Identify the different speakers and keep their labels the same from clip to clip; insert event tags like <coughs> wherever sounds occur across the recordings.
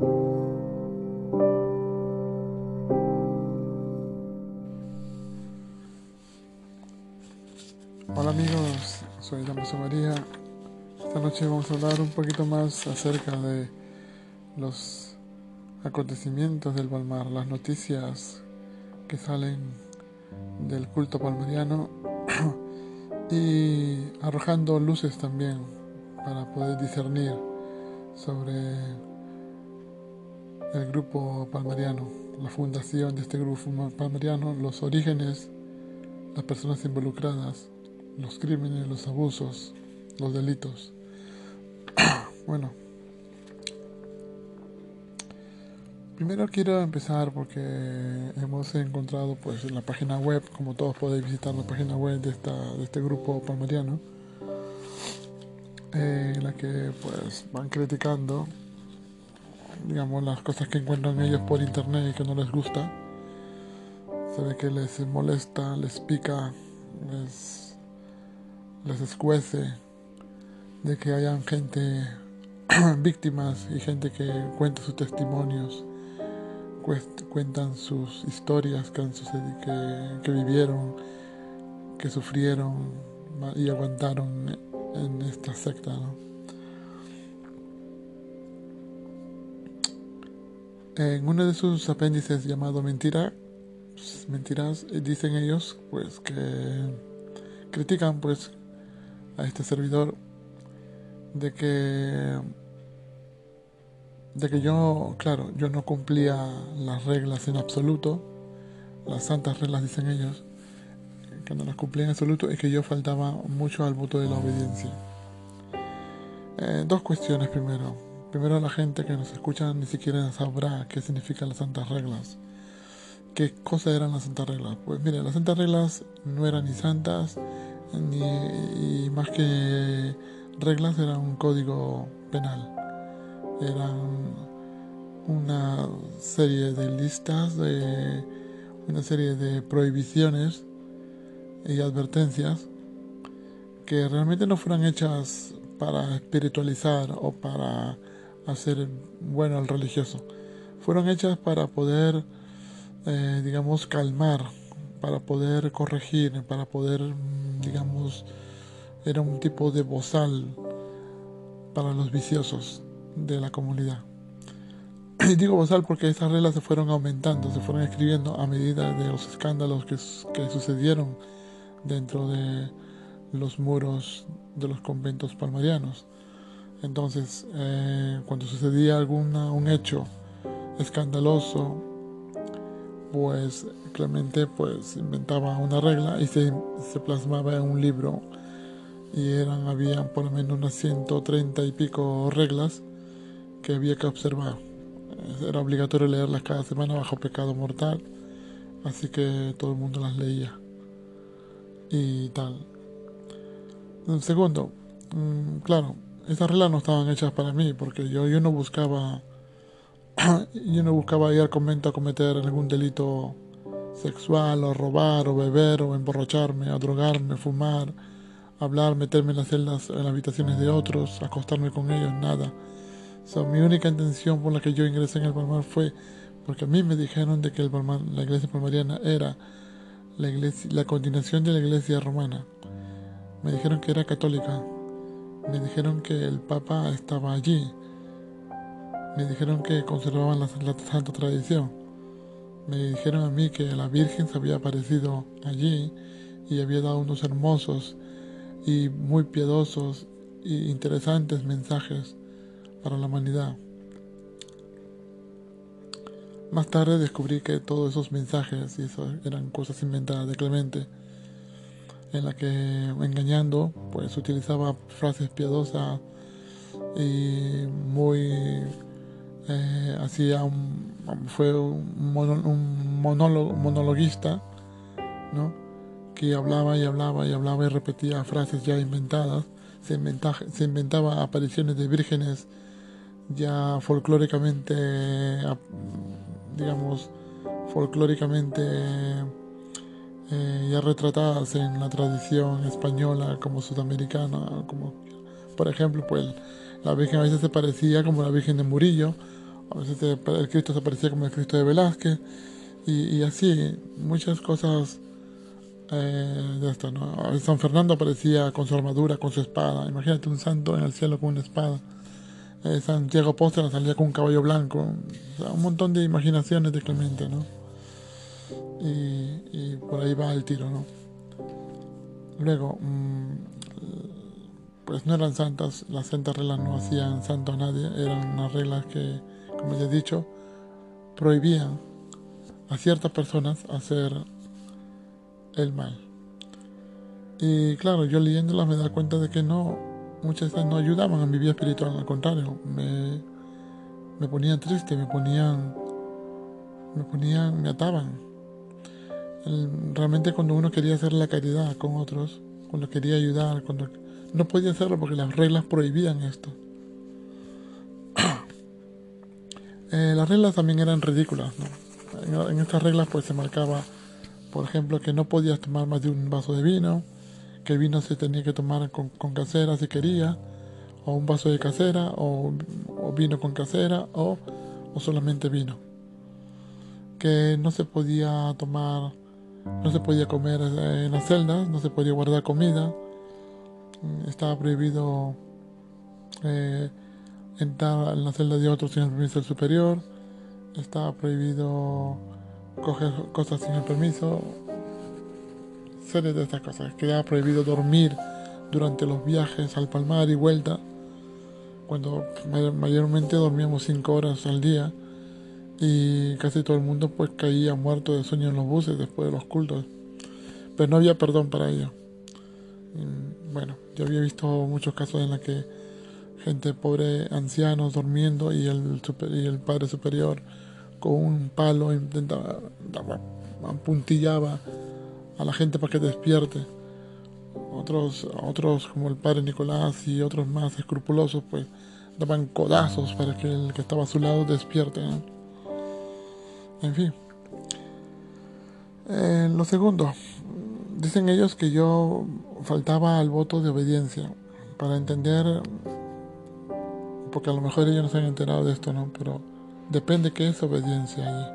Speaker 1: Hola amigos, soy Damaso María. Esta noche vamos a hablar un poquito más acerca de los acontecimientos del Palmar, las noticias que salen del culto palmariano <clears throat> y arrojando luces también para poder discernir sobre el grupo palmariano, la fundación de este grupo palmariano, los orígenes, las personas involucradas los crímenes, los abusos, los delitos. <coughs> bueno, primero quiero empezar porque hemos encontrado pues en la página web, como todos podéis visitar la página web de, esta, de este grupo palmariano, en la que pues van criticando digamos las cosas que encuentran ellos por internet y que no les gusta se ve que les molesta les pica les les escuece de que hayan gente, <clears throat> víctimas y gente que cuenta sus testimonios, cuentan sus historias que, han sucedido, que, vivieron, que sufrieron y aguantaron en esta secta. En uno de sus apéndices llamado Mentira, mentiras, dicen ellos pues que critican pues a este servidor de que de que yo, claro, yo no cumplía las reglas en absoluto, las santas reglas dicen ellos, que no las cumplía en absoluto y que yo faltaba mucho al voto de la obediencia. Eh, dos cuestiones primero. Primero la gente que nos escucha ni siquiera sabrá qué significan las santas reglas. ¿Qué cosa eran las santas reglas? Pues mire, las santas reglas no eran ni santas, ni, y más que reglas era un código penal. Eran una serie de listas, de una serie de prohibiciones y advertencias que realmente no fueron hechas para espiritualizar o para hacer bueno al religioso. Fueron hechas para poder, eh, digamos, calmar, para poder corregir, para poder digamos, era un tipo de bozal para los viciosos de la comunidad. Y digo bozal porque esas reglas se fueron aumentando, se fueron escribiendo a medida de los escándalos que, que sucedieron dentro de los muros de los conventos palmarianos. Entonces, eh, cuando sucedía alguna, un hecho escandaloso pues Clemente pues inventaba una regla y se, se plasmaba en un libro y eran había por lo menos unas 130 y pico reglas que había que observar. Era obligatorio leerlas cada semana bajo pecado mortal, así que todo el mundo las leía y tal. Segundo, mm, claro, esas reglas no estaban hechas para mí porque yo, yo no buscaba <clears throat> yo no buscaba ir al convento a cometer algún delito sexual o robar o beber o emborracharme, a drogarme, fumar, hablar, meterme en las celdas, en las habitaciones de otros, acostarme con ellos, nada. mi única intención por la que yo ingresé en el Palmar fue porque a mí me dijeron de que el la iglesia palmariana era la, la continuación de la iglesia romana. Me dijeron que era católica. Me dijeron que el Papa estaba allí me dijeron que conservaban la, santa tradición. Me dijeron a mí que la Virgen se había aparecido allí y había dado unos hermosos y muy piadosos e interesantes mensajes para la humanidad. Más tarde descubrí que todos esos mensajes y eso eran cosas inventadas de Clemente, en la que engañando, pues utilizaba frases piadosas y muy eh, hacía un, fue un, monólogo, monologuista, ¿no? que hablaba y hablaba y hablaba y repetía frases ya inventadas, se, se inventaba apariciones de vírgenes ya folclóricamente, digamos, folclóricamente eh, ya retratadas en la tradición española como sudamericana, como por ejemplo, pues la Virgen a veces se parecía como la Virgen de Murillo, A veces el Cristo se parecía como el Cristo de Velázquez y, así, muchas cosas eh, de esto, ¿no? San Fernando aparecía con su armadura, con su espada. Imagínate un santo en el cielo con una espada. Eh, Santiago Apóstol salía con un caballo blanco. un montón de imaginaciones de Clemente, ¿no? Y, por ahí va el tiro, ¿no? Luego, mm, pues no eran santas, las santas reglas no hacían santo a nadie, eran unas reglas que, como ya he dicho, prohibían a ciertas personas hacer el mal. Y claro, yo leyéndolas me da cuenta de que no, muchas veces no ayudaban a mi vida espiritual, al contrario, me, me ponían triste, me ponían, me ponían, me ataban. Realmente cuando uno quería hacer la caridad con otros, cuando quería ayudar, cuando no podía hacerlo porque las reglas prohibían esto. <coughs> Eh, las reglas también eran ridículas. En, estas reglas pues se marcaba, por ejemplo, que no podías tomar más de un vaso de vino, que el vino se tenía que tomar con, casera si quería, o un vaso de casera, o, vino con casera, o solamente vino. Que no se podía tomar, no se podía comer en las celdas, no se podía guardar comida, estaba prohibido eh, entrar en la celda de otro sin el permiso del superior, estaba prohibido coger cosas sin el permiso, series de estas cosas. Quedaba prohibido dormir durante los viajes al palmar y vuelta, cuando mayormente dormíamos 5 horas al día y casi todo el mundo pues caía muerto de sueño en los buses después de los cultos. Pero no había perdón para ello. bueno, yo había visto muchos casos en los que gente pobre, ancianos durmiendo y el, y el padre superior con un palo intentaba, apuntillaba a la gente para que despierte. Otros, otros como el padre Nicolás y otros más escrupulosos pues daban codazos para que el que estaba a su lado despierte. En fin. Eh, lo segundo, dicen ellos que yo faltaba al voto de obediencia para entender, porque a lo mejor ellos no se han enterado de esto, ¿no? Pero depende qué es obediencia ahí.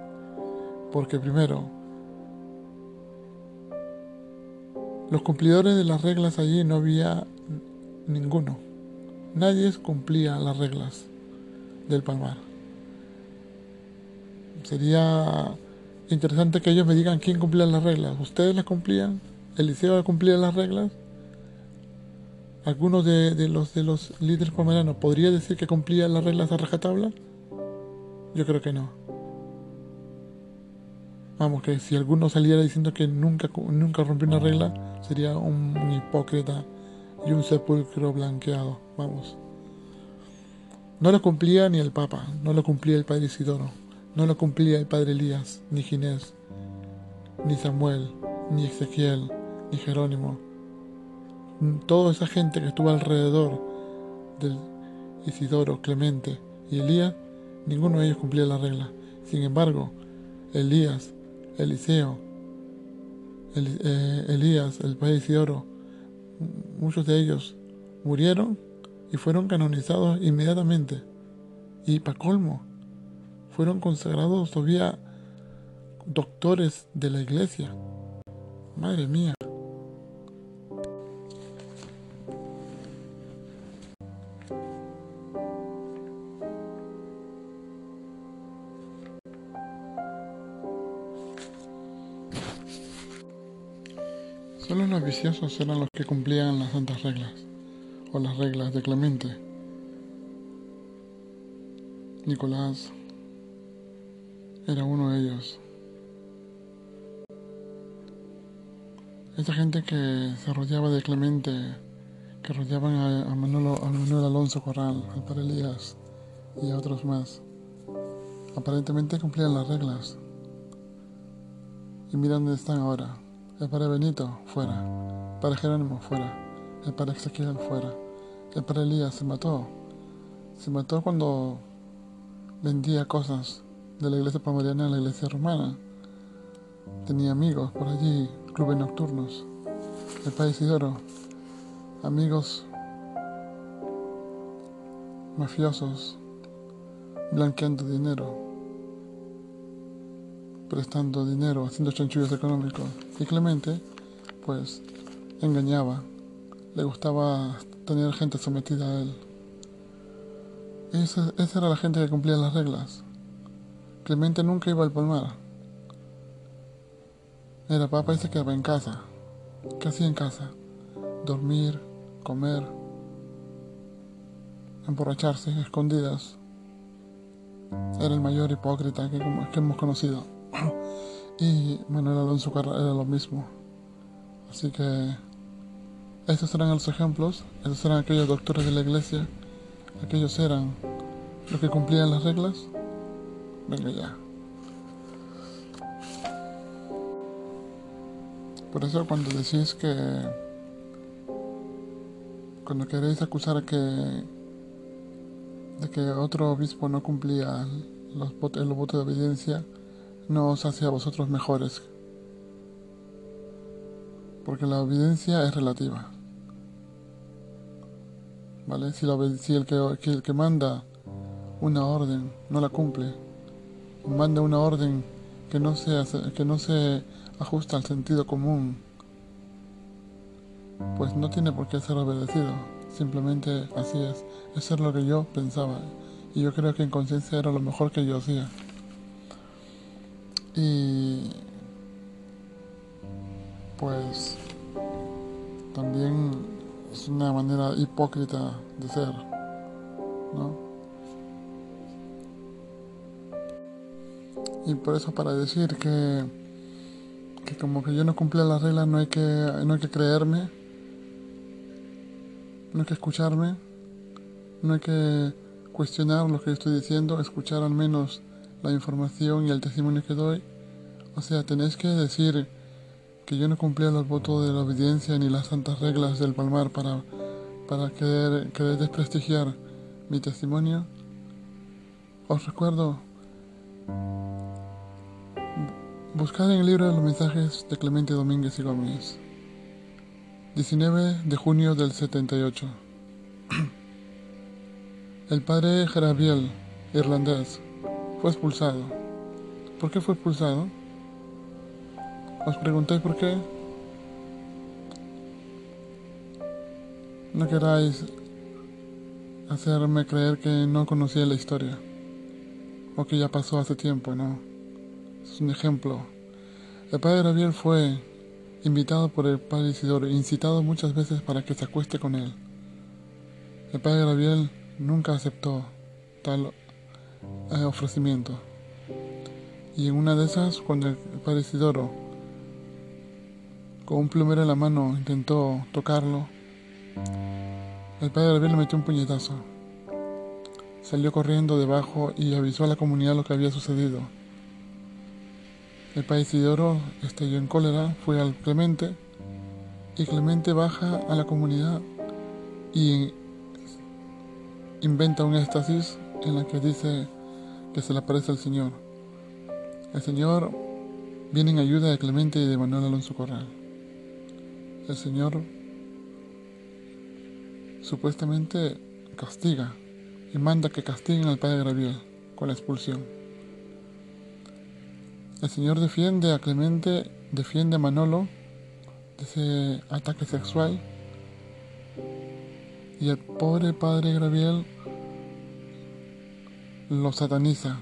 Speaker 1: Porque primero, los cumplidores de las reglas allí no había ninguno. Nadie cumplía las reglas del palmar. Sería interesante que ellos me digan quién cumplía las reglas. ¿Ustedes las cumplían? Eliseo cumplía las reglas. ¿Alguno de, los, de los líderes pomeranos podría decir que cumplía las reglas a rajatabla? Yo creo que no. Vamos, que si alguno saliera diciendo que nunca, nunca rompió una regla, sería un, un hipócrita y un sepulcro blanqueado. Vamos. No lo cumplía ni el Papa, no lo cumplía el Padre Isidoro, no lo cumplía el Padre Elías, ni Ginés, ni Samuel, ni Ezequiel, y Jerónimo, toda esa gente que estuvo alrededor del Isidoro, Clemente y Elías, ninguno de ellos cumplía la regla. Sin embargo, Elías, Eliseo, eh, Elías, el padre Isidoro, muchos de ellos murieron y fueron canonizados inmediatamente. Y para colmo, fueron consagrados todavía doctores de la iglesia. Madre mía. Solo los viciosos eran los que cumplían las santas reglas, o las reglas de Clemente. Nicolás era uno de ellos. Esa gente que se rodeaba de Clemente, que rodeaban a, Manuel, a Manuel Alonso Corral, al padre Elías y a otros más, aparentemente cumplían las reglas. Y mira dónde están ahora el padre Benito, fuera. El padre Jerónimo, fuera. El padre Ezequiel, fuera. El padre Elías se mató. Se mató cuando vendía cosas de la iglesia palmariana a la iglesia romana. Tenía amigos por allí, clubes nocturnos. El padre Isidoro, amigos mafiosos, blanqueando dinero, prestando dinero, haciendo chanchullos económicos. Y Clemente, pues, engañaba, le gustaba tener gente sometida a él. Esa, esa era la gente que cumplía las reglas. Clemente nunca iba al palmar. Era papá y se quedaba en casa. ¿Qué hacía en casa? Dormir, comer, emborracharse, escondidas. Era el mayor hipócrita que, que hemos conocido. y Manuel Alonso Carrera era lo mismo. Así que estos eran los ejemplos, estos eran aquellos doctores de la iglesia, aquellos eran los que cumplían las reglas. Venga ya. Por eso cuando decís que cuando queréis acusar que de que otro obispo no cumplía los, el voto de obediencia, no os hace a vosotros mejores. Porque la obediencia es relativa. ¿Vale? Si, si el, que, el que manda una orden no la cumple, manda una orden que no se, que no se ajusta al sentido común, pues no tiene por qué ser obedecido. Simplemente así es. Eso es lo que yo pensaba. Y yo creo que en conciencia era lo mejor que yo hacía. Y pues también es una manera hipócrita de ser, ¿no? Y por eso para decir que, que como que yo no cumplía las reglas no hay que, no hay que creerme, no hay que escucharme, no hay que cuestionar lo que estoy diciendo, escuchar al menos la información y el testimonio que doy. O sea, tenéis que decir que yo no cumplía los votos de la obediencia ni las santas reglas del palmar para, para querer, querer desprestigiar mi testimonio. Os recuerdo, buscar en el libro de los mensajes de Clemente Domínguez y Gómez, 19 de junio del 78. <clears throat> El padre Jarabiel, irlandés, fue expulsado. ¿Por qué fue expulsado? ¿Os preguntáis por qué? No queráis hacerme creer que no conocía la historia o que ya pasó hace tiempo, ¿no? Es un ejemplo. El padre Gabriel fue invitado por el padre Isidoro, incitado muchas veces para que se acueste con él. El padre Gabriel nunca aceptó tal eh, ofrecimiento. Y en una de esas, cuando el padre Isidoro, con un plumero en la mano, intentó tocarlo, el padre Gabriel le metió un puñetazo. Salió corriendo debajo y avisó a la comunidad lo que había sucedido. El padre Isidoro estalló en cólera, fue al Clemente y Clemente baja a la comunidad y inventa un éxtasis en la que dice que se le aparece al Señor. El Señor viene en ayuda de Clemente y de Manuel Alonso Corral. El Señor supuestamente castiga y manda que castiguen al padre Graviel con la expulsión. El Señor defiende a Clemente, defiende a Manolo de ese ataque sexual y el pobre padre Graviel lo sataniza,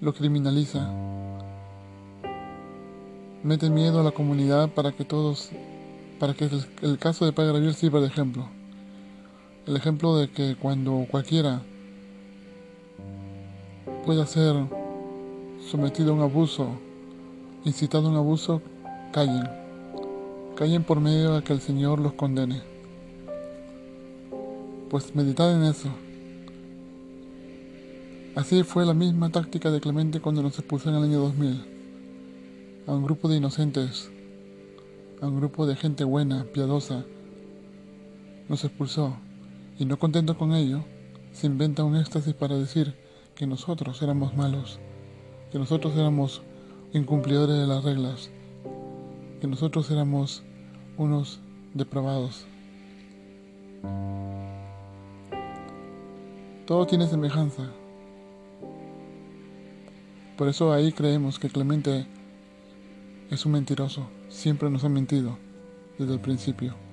Speaker 1: lo criminaliza, mete miedo a la comunidad para que todos, para que el, caso de Padre Gabriel sirva de ejemplo. El ejemplo de que cuando cualquiera pueda ser sometido a un abuso, incitado a un abuso, callen. Callen por medio de que el Señor los condene. Pues meditad en eso. Así fue la misma táctica de Clemente cuando nos expulsó en el año 2000. A un grupo de inocentes, a un grupo de gente buena, piadosa, nos expulsó y no contento con ello, se inventa un éxtasis para decir que nosotros éramos malos, que nosotros éramos incumplidores de las reglas, que nosotros éramos unos depravados. Todo tiene semejanza. Por eso ahí creemos que Clemente es un mentiroso. Siempre nos ha mentido desde el principio.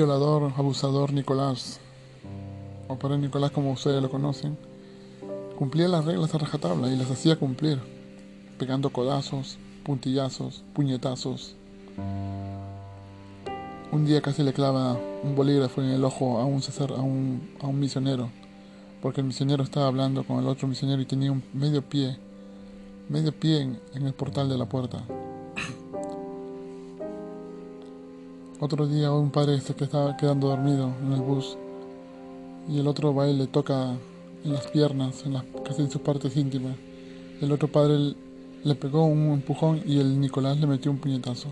Speaker 1: Violador, abusador Nicolás, o para Nicolás como ustedes lo conocen, cumplía las reglas a rajatabla y las hacía cumplir, pegando codazos, puntillazos, puñetazos. Un día casi le clava un bolígrafo en el ojo a un, un, a un misionero, porque el misionero estaba hablando con el otro misionero y tenía medio pie, medio pie en el portal de la puerta. Otro día un padre se estaba quedando dormido en el bus y el otro va y le toca en las piernas, en las, casi en sus partes íntimas. El otro padre le pegó un empujón y el Nicolás le metió un puñetazo.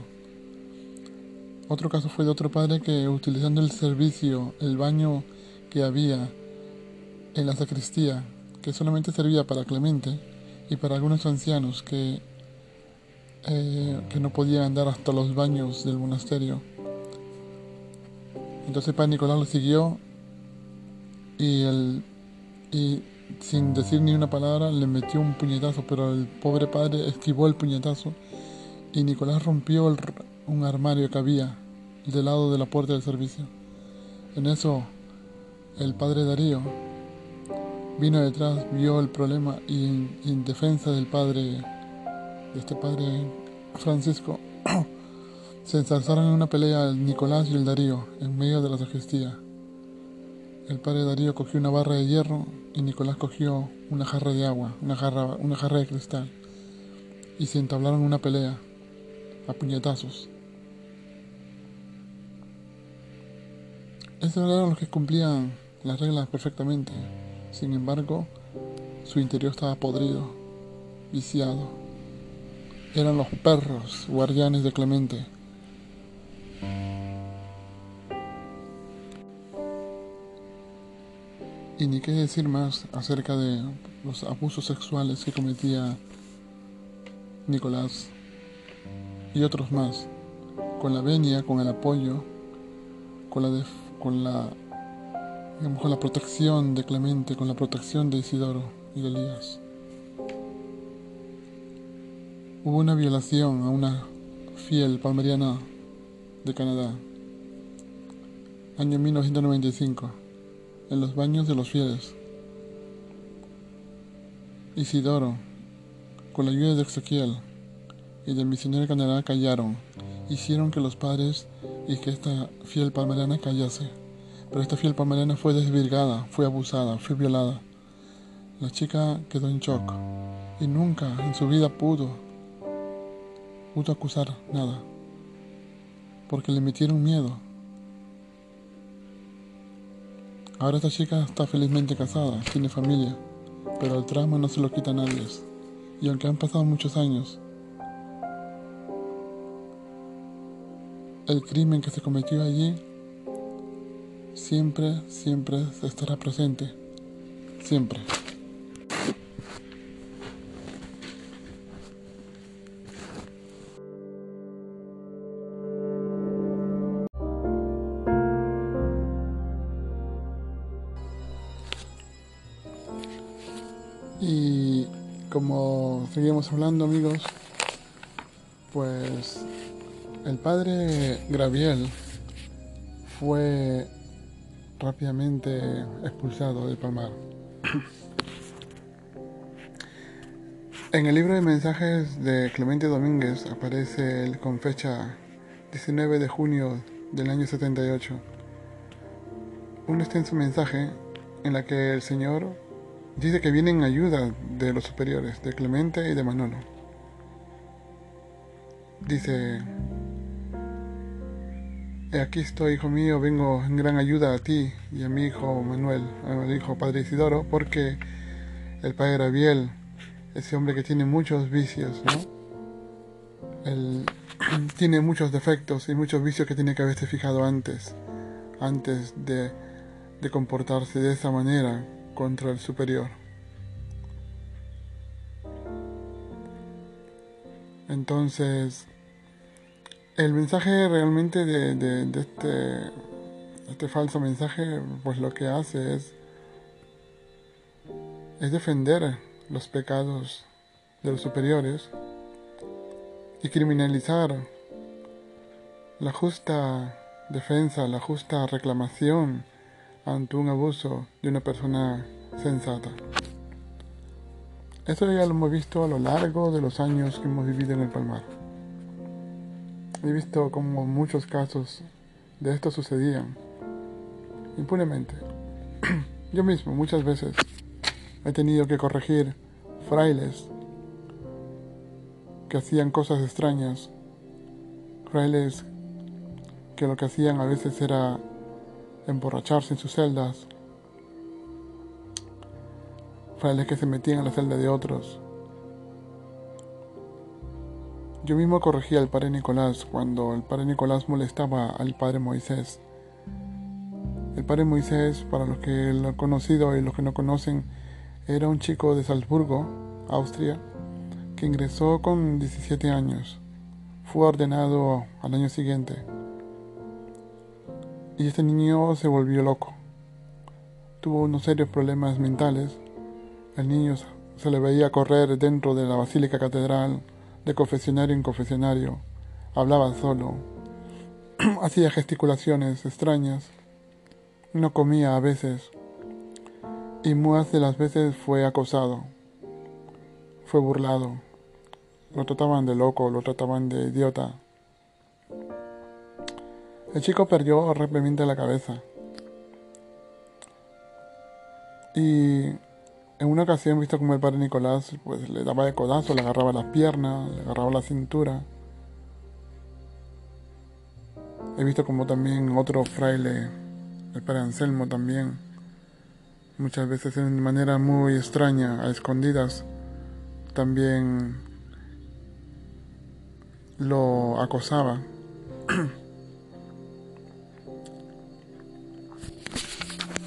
Speaker 1: Otro caso fue de otro padre que utilizando el servicio, el baño que había en la sacristía, que solamente servía para Clemente y para algunos ancianos que, eh, que no podían andar hasta los baños del monasterio, entonces padre Nicolás lo siguió y, y sin decir ni una palabra le metió un puñetazo, pero el pobre padre esquivó el puñetazo y Nicolás rompió un armario que había del lado de la puerta del servicio. En eso el padre Darío vino detrás, vio el problema y en defensa del padre, de este padre Francisco, <clears throat> Se ensarzaron en una pelea el Nicolás y el Darío en medio de la sacristía. El padre Darío cogió una barra de hierro y Nicolás cogió una jarra de agua, una jarra, una jarra de cristal, y se entablaron una pelea a puñetazos. Esos eran los que cumplían las reglas perfectamente. Sin embargo, su interior estaba podrido, viciado. Eran los perros guardianes de Clemente Y ni qué decir más acerca de los abusos sexuales que cometía Nicolás y otros más, con la venia, con el apoyo, con la, con la, protección de Clemente, con la protección de Isidoro y de Elías. Hubo una violación a una fiel palmeriana de Canadá, año 1995 en los baños de los fieles. Isidoro, con la ayuda de Ezequiel y del misionero Canadá, callaron, hicieron que los padres y que esta fiel palmerana callase. Pero esta fiel palmerana fue desvirgada, fue abusada, fue violada. La chica quedó en shock y nunca en su vida pudo, pudo acusar nada, porque le metieron miedo. Ahora esta chica está felizmente casada, tiene familia, pero el trauma no se lo quita a nadie. Y aunque han pasado muchos años, el crimen que se cometió allí siempre, siempre estará presente. Siempre. Seguimos hablando amigos, pues el padre Graviel fue rápidamente expulsado del Palmar. En el libro de mensajes de Clemente Domínguez aparece con fecha 19 de junio del año 78 un extenso mensaje en la que el Señor Dice que viene en ayuda de los superiores, de Clemente y de Manolo. Dice, aquí estoy, hijo mío, vengo en gran ayuda a ti y a mi hijo Manuel, a mi hijo Padre Isidoro, porque el Padre Abiel, ese hombre que tiene muchos vicios, ¿no? él <clears throat> tiene muchos defectos y muchos vicios que tiene que haberse fijado antes, antes de, de comportarse de esa manera contra el superior. Entonces, el mensaje realmente de, este, este falso mensaje, pues lo que hace es, es defender los pecados de los superiores y criminalizar la justa defensa, la justa reclamación ante un abuso de una persona sensata. Esto ya lo hemos visto a lo largo de los años que hemos vivido en el Palmar. He visto como muchos casos de esto sucedían impunemente. <clears throat> Yo mismo muchas veces he tenido que corregir frailes que hacían cosas extrañas, frailes que lo que hacían a veces era emborracharse en sus celdas, frailes que se metían en la celda de otros. Yo mismo corregía al padre Nicolás cuando el padre Nicolás molestaba al padre Moisés. El padre Moisés, para los que lo han conocido y los que no conocen, era un chico de Salzburgo, Austria, que ingresó con 17 años. Fue ordenado al año siguiente. Y este niño se volvió loco. Tuvo unos serios problemas mentales el niño se le veía correr dentro de la Basílica Catedral, de confesionario en confesionario. Hablaba solo. <clears throat> Hacía gesticulaciones extrañas. No comía a veces. Y muchas de las veces fue acosado. Fue burlado. Lo trataban de loco, lo trataban de idiota. El chico perdió rápidamente la cabeza. Y en una ocasión visto como el padre Nicolás pues, le daba de codazo, le agarraba las piernas, le agarraba la cintura. He visto como también otro fraile, el padre Anselmo también, muchas veces de manera muy extraña, a escondidas, también lo acosaba. <clears throat>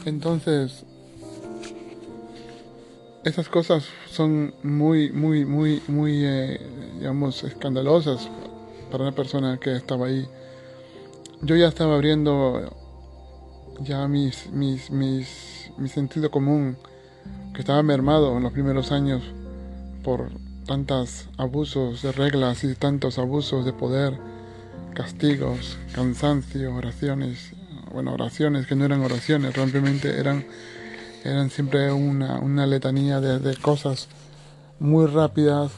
Speaker 1: Entonces, esas cosas son muy, muy, muy, muy, eh, digamos, escandalosas para una persona que estaba ahí. Yo ya estaba abriendo ya mis, mis, mi sentido común, que estaba mermado en los primeros años por tantos abusos de reglas y tantos abusos de poder, castigos, cansancio, oraciones, bueno, oraciones que no eran oraciones, realmente eran eran siempre una, una letanía de, cosas muy rápidas,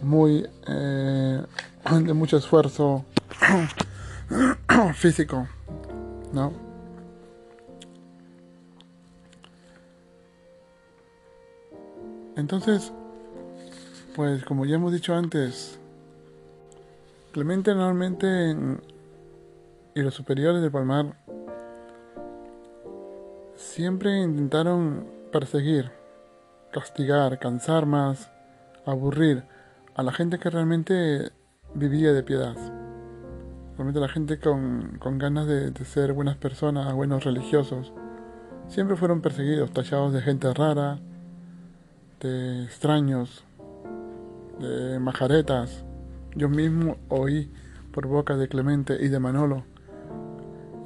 Speaker 1: muy eh, de mucho esfuerzo <coughs> físico, ¿no? Entonces, pues como ya hemos dicho antes, Clemente normalmente y los superiores de Palmar Siempre intentaron perseguir, castigar, cansar más, aburrir a la gente que realmente vivía de piedad. Realmente la gente con, ganas de, ser buenas personas, buenos religiosos. Siempre fueron perseguidos, tallados de gente rara, de extraños, de majaretas. Yo mismo oí por boca de Clemente y de Manolo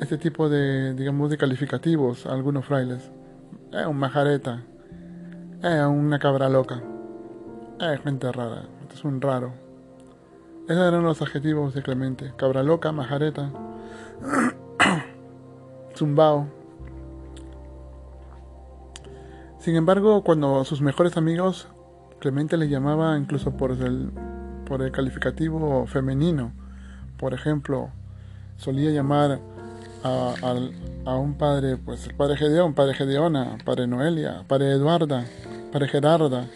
Speaker 1: este tipo de, digamos, de calificativos a algunos frailes. Es un majareta, es una cabra loca, es gente rara, es un raro. Esos eran los adjetivos de Clemente, cabra loca, majareta, <coughs> zumbao. Sin embargo, cuando sus mejores amigos, Clemente le llamaba incluso por el, por el calificativo femenino. Por ejemplo, solía llamar a, un padre, pues el padre Gedeón, padre Gedeona, padre Noelia, padre Eduarda, padre Gerarda,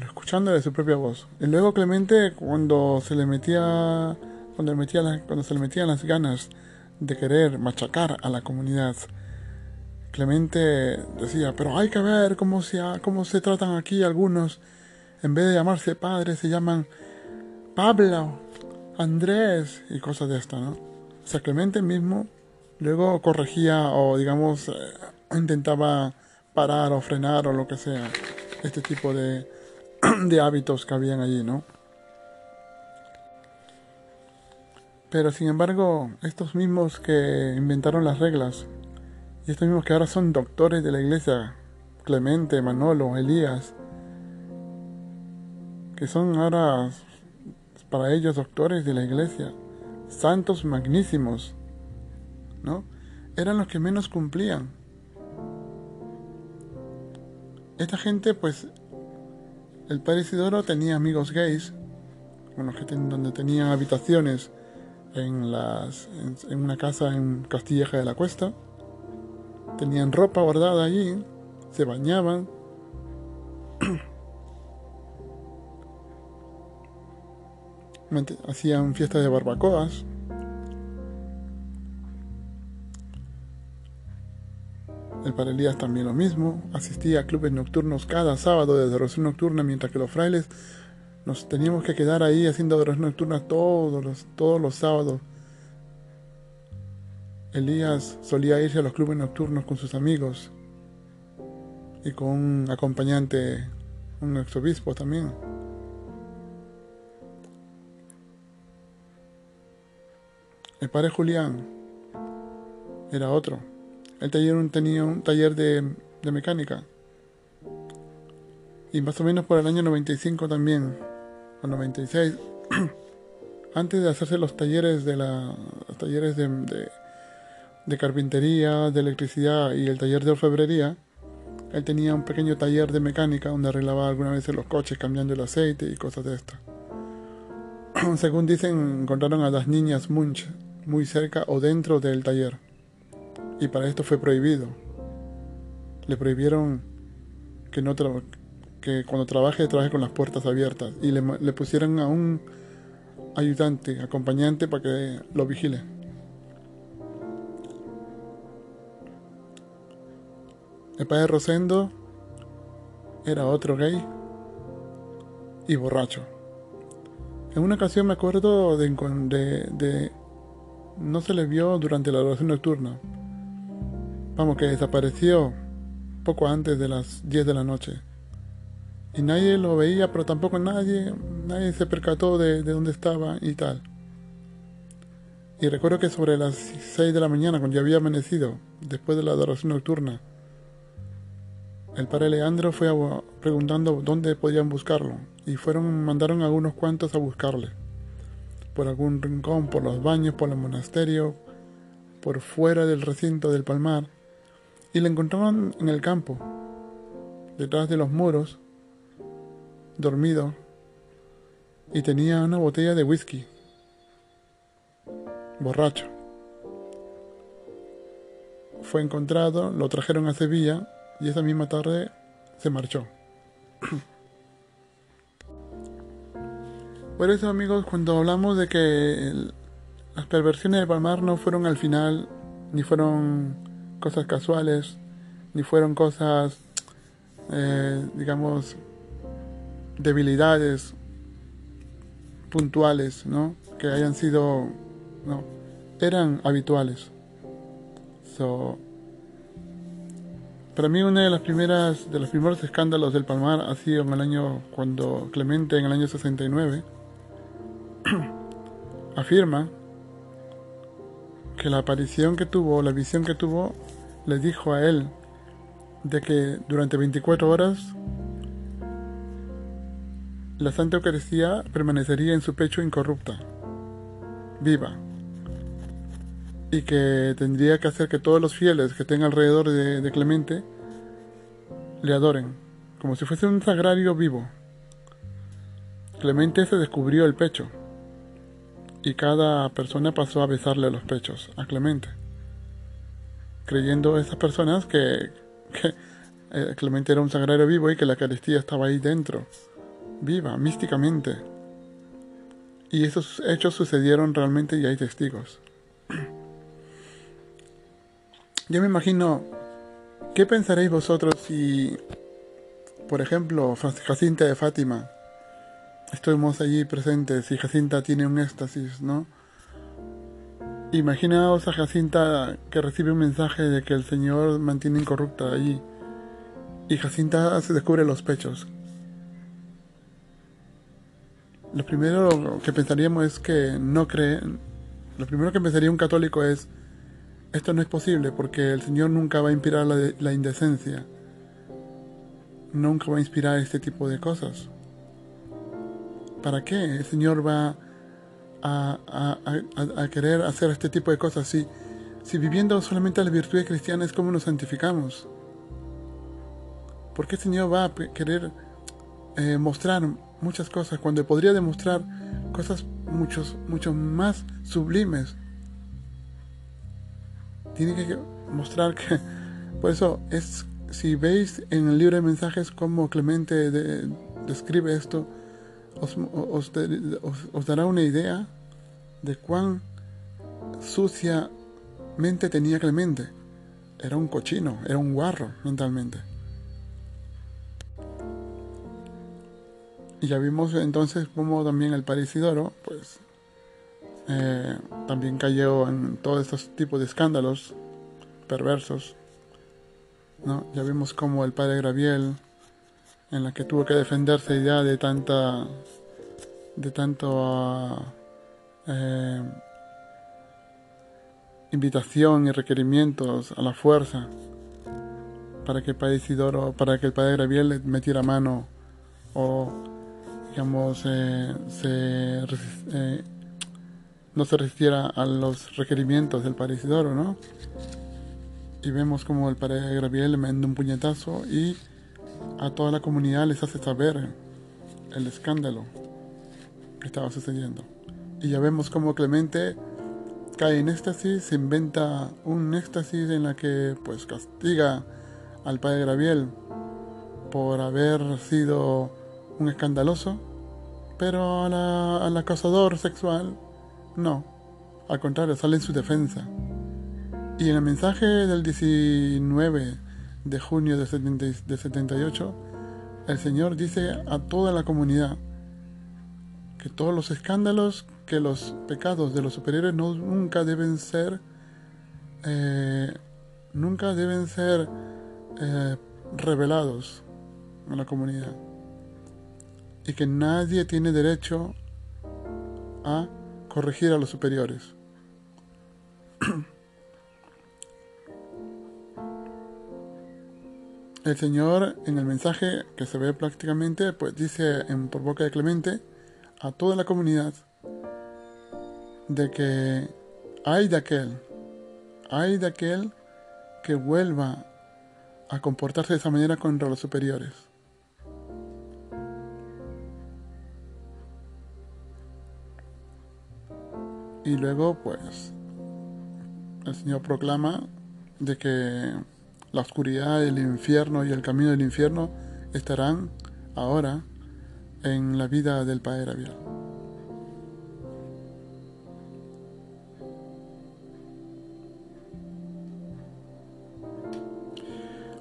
Speaker 1: escuchándole su propia voz. Y luego Clemente, cuando se le metía, cuando, se le metían las ganas de querer machacar a la comunidad, Clemente decía, pero hay que ver cómo se, cómo se tratan aquí algunos en vez de llamarse padre, se llaman Pablo, Andrés y cosas de esta, ¿no? Sea, Clemente mismo luego corregía o, digamos, eh, intentaba parar o frenar o lo que sea este tipo de, <clears throat> de hábitos que habían allí, ¿no? Pero sin embargo, estos mismos que inventaron las reglas y estos mismos que ahora son doctores de la iglesia, Clemente, Manolo, Elías, que son ahora para ellos doctores de la iglesia, santos magnísimos, ¿no? Eran los que menos cumplían. Esta gente, pues, el padre Isidoro tenía amigos gays, bueno, que donde tenían habitaciones en, en, una casa en Castilleja de la Cuesta. Tenían ropa bordada allí, se bañaban. <clears throat> Hacían fiestas de barbacoas. El padre Elías también lo mismo, asistía a clubes nocturnos cada sábado de adoración nocturna, mientras que los frailes nos teníamos que quedar ahí haciendo adoración nocturna todos los, todos los sábados. Elías solía irse a los clubes nocturnos con sus amigos y con un acompañante, un exobispo también. El padre Julián era otro. Él tenía un taller de, de mecánica. Y más o menos por el año 95 también 96, <clears throat> antes de hacerse los talleres de la talleres de, de, carpintería, de electricidad y el taller de orfebrería, él tenía un pequeño taller de mecánica donde arreglaba algunas veces los coches cambiando el aceite y cosas de estas. <clears throat> Según dicen, encontraron a las niñas Munch muy cerca o dentro del taller. Y para esto fue prohibido. Le prohibieron que no, que cuando trabaje, trabaje con las puertas abiertas. Y le, le pusieron a un ayudante, acompañante, para que lo vigile. El padre Rosendo era otro gay y borracho. En una ocasión me acuerdo de, de, de, no se le vio durante la oración nocturna. Vamos, que desapareció poco antes de las 10 de la noche y nadie lo veía, pero tampoco nadie, nadie se percató de, dónde estaba y tal. Y recuerdo que sobre las 6 de la mañana, cuando ya había amanecido, después de la adoración nocturna, el padre Leandro fue preguntando dónde podían buscarlo y fueron mandaron a algunos cuantos a buscarle. Por algún rincón, por los baños, por el monasterio, por fuera del recinto del palmar y le encontraron en el campo, detrás de los muros, dormido y tenía una botella de whisky. Borracho. Fue encontrado, lo trajeron a Sevilla y esa misma tarde se marchó. <clears throat> Por eso amigos, cuando hablamos de que las perversiones del Palmar no fueron al final, ni fueron cosas casuales, ni fueron cosas, eh, digamos, debilidades puntuales, ¿no? Que hayan sido, no, eran habituales. So, para mí una de las primeras, de los primeros escándalos del Palmar ha sido en el año cuando Clemente en el año 69 <clears throat> afirma que la aparición que tuvo, la visión que tuvo, le dijo a él de que durante 24 horas la Santa Eucaristía permanecería en su pecho incorrupta, viva, y que tendría que hacer que todos los fieles que estén alrededor de, Clemente le adoren, como si fuese un sagrario vivo. Clemente se descubrió el pecho, y cada persona pasó a besarle los pechos a Clemente, creyendo esas personas que, eh, Clemente era un sagrario vivo y que la Eucaristía estaba ahí dentro viva, místicamente. Y esos hechos sucedieron realmente y hay testigos. <clears throat> Yo me imagino, ¿qué pensaréis vosotros si por ejemplo, Jacinta de Fátima. Estuvimos allí presentes y Jacinta tiene un éxtasis, ¿no? Imaginaos a Jacinta que recibe un mensaje de que el Señor mantiene incorrupta allí. Y Jacinta se descubre los pechos. Lo primero que pensaríamos es que no cree. Lo primero que pensaría un católico es: esto no es posible porque el Señor nunca va a inspirar la, la indecencia. Nunca va a inspirar este tipo de cosas. ¿Para qué el Señor va a, querer hacer este tipo de cosas. Si, viviendo solamente las virtudes cristianas, ¿cómo nos santificamos? ¿Por qué el Señor va a querer eh, mostrar muchas cosas cuando podría demostrar cosas muchos, mucho más sublimes? Tiene que mostrar que, por eso es, si veis en el libro de mensajes cómo Clemente describe esto, os, dará una idea de cuán suciamente tenía Clemente. Era un cochino, era un guarro mentalmente. Y ya vimos entonces cómo también el Isidoro, pues, eh, también cayó en todos estos tipos de escándalos perversos. ¿no? Ya vimos cómo el padre Graviel en la que tuvo que defenderse ya de tanta de tanto eh, invitación y requerimientos a la fuerza para que el padre Isidoro, para que el padre Graviel le metiera mano o digamos eh, eh, no se resistiera a los requerimientos del padre Isidoro, ¿no? Y vemos como el padre Graviel le manda un puñetazo y a toda la comunidad les hace saber el escándalo que estaba sucediendo. Y ya vemos cómo Clemente cae en éxtasis, se inventa un éxtasis en la que pues castiga al padre Graviel por haber sido un escandaloso, pero al acosador sexual no, al contrario, sale en su defensa. Y en el mensaje del 19 de junio de, 78, el Señor dice a toda la comunidad que todos los escándalos, que los pecados de los superiores no, nunca deben ser, eh, nunca deben ser eh, revelados a la comunidad. Y que nadie tiene derecho a corregir a los superiores. <clears throat> El Señor en el mensaje que se ve prácticamente, pues dice en, por boca de Clemente a toda la comunidad de que hay de aquel, hay de aquel que vuelva a comportarse de esa manera contra los superiores. Y luego, pues, el Señor proclama de que la oscuridad del infierno y el camino del infierno estarán ahora en la vida del Padre Avial.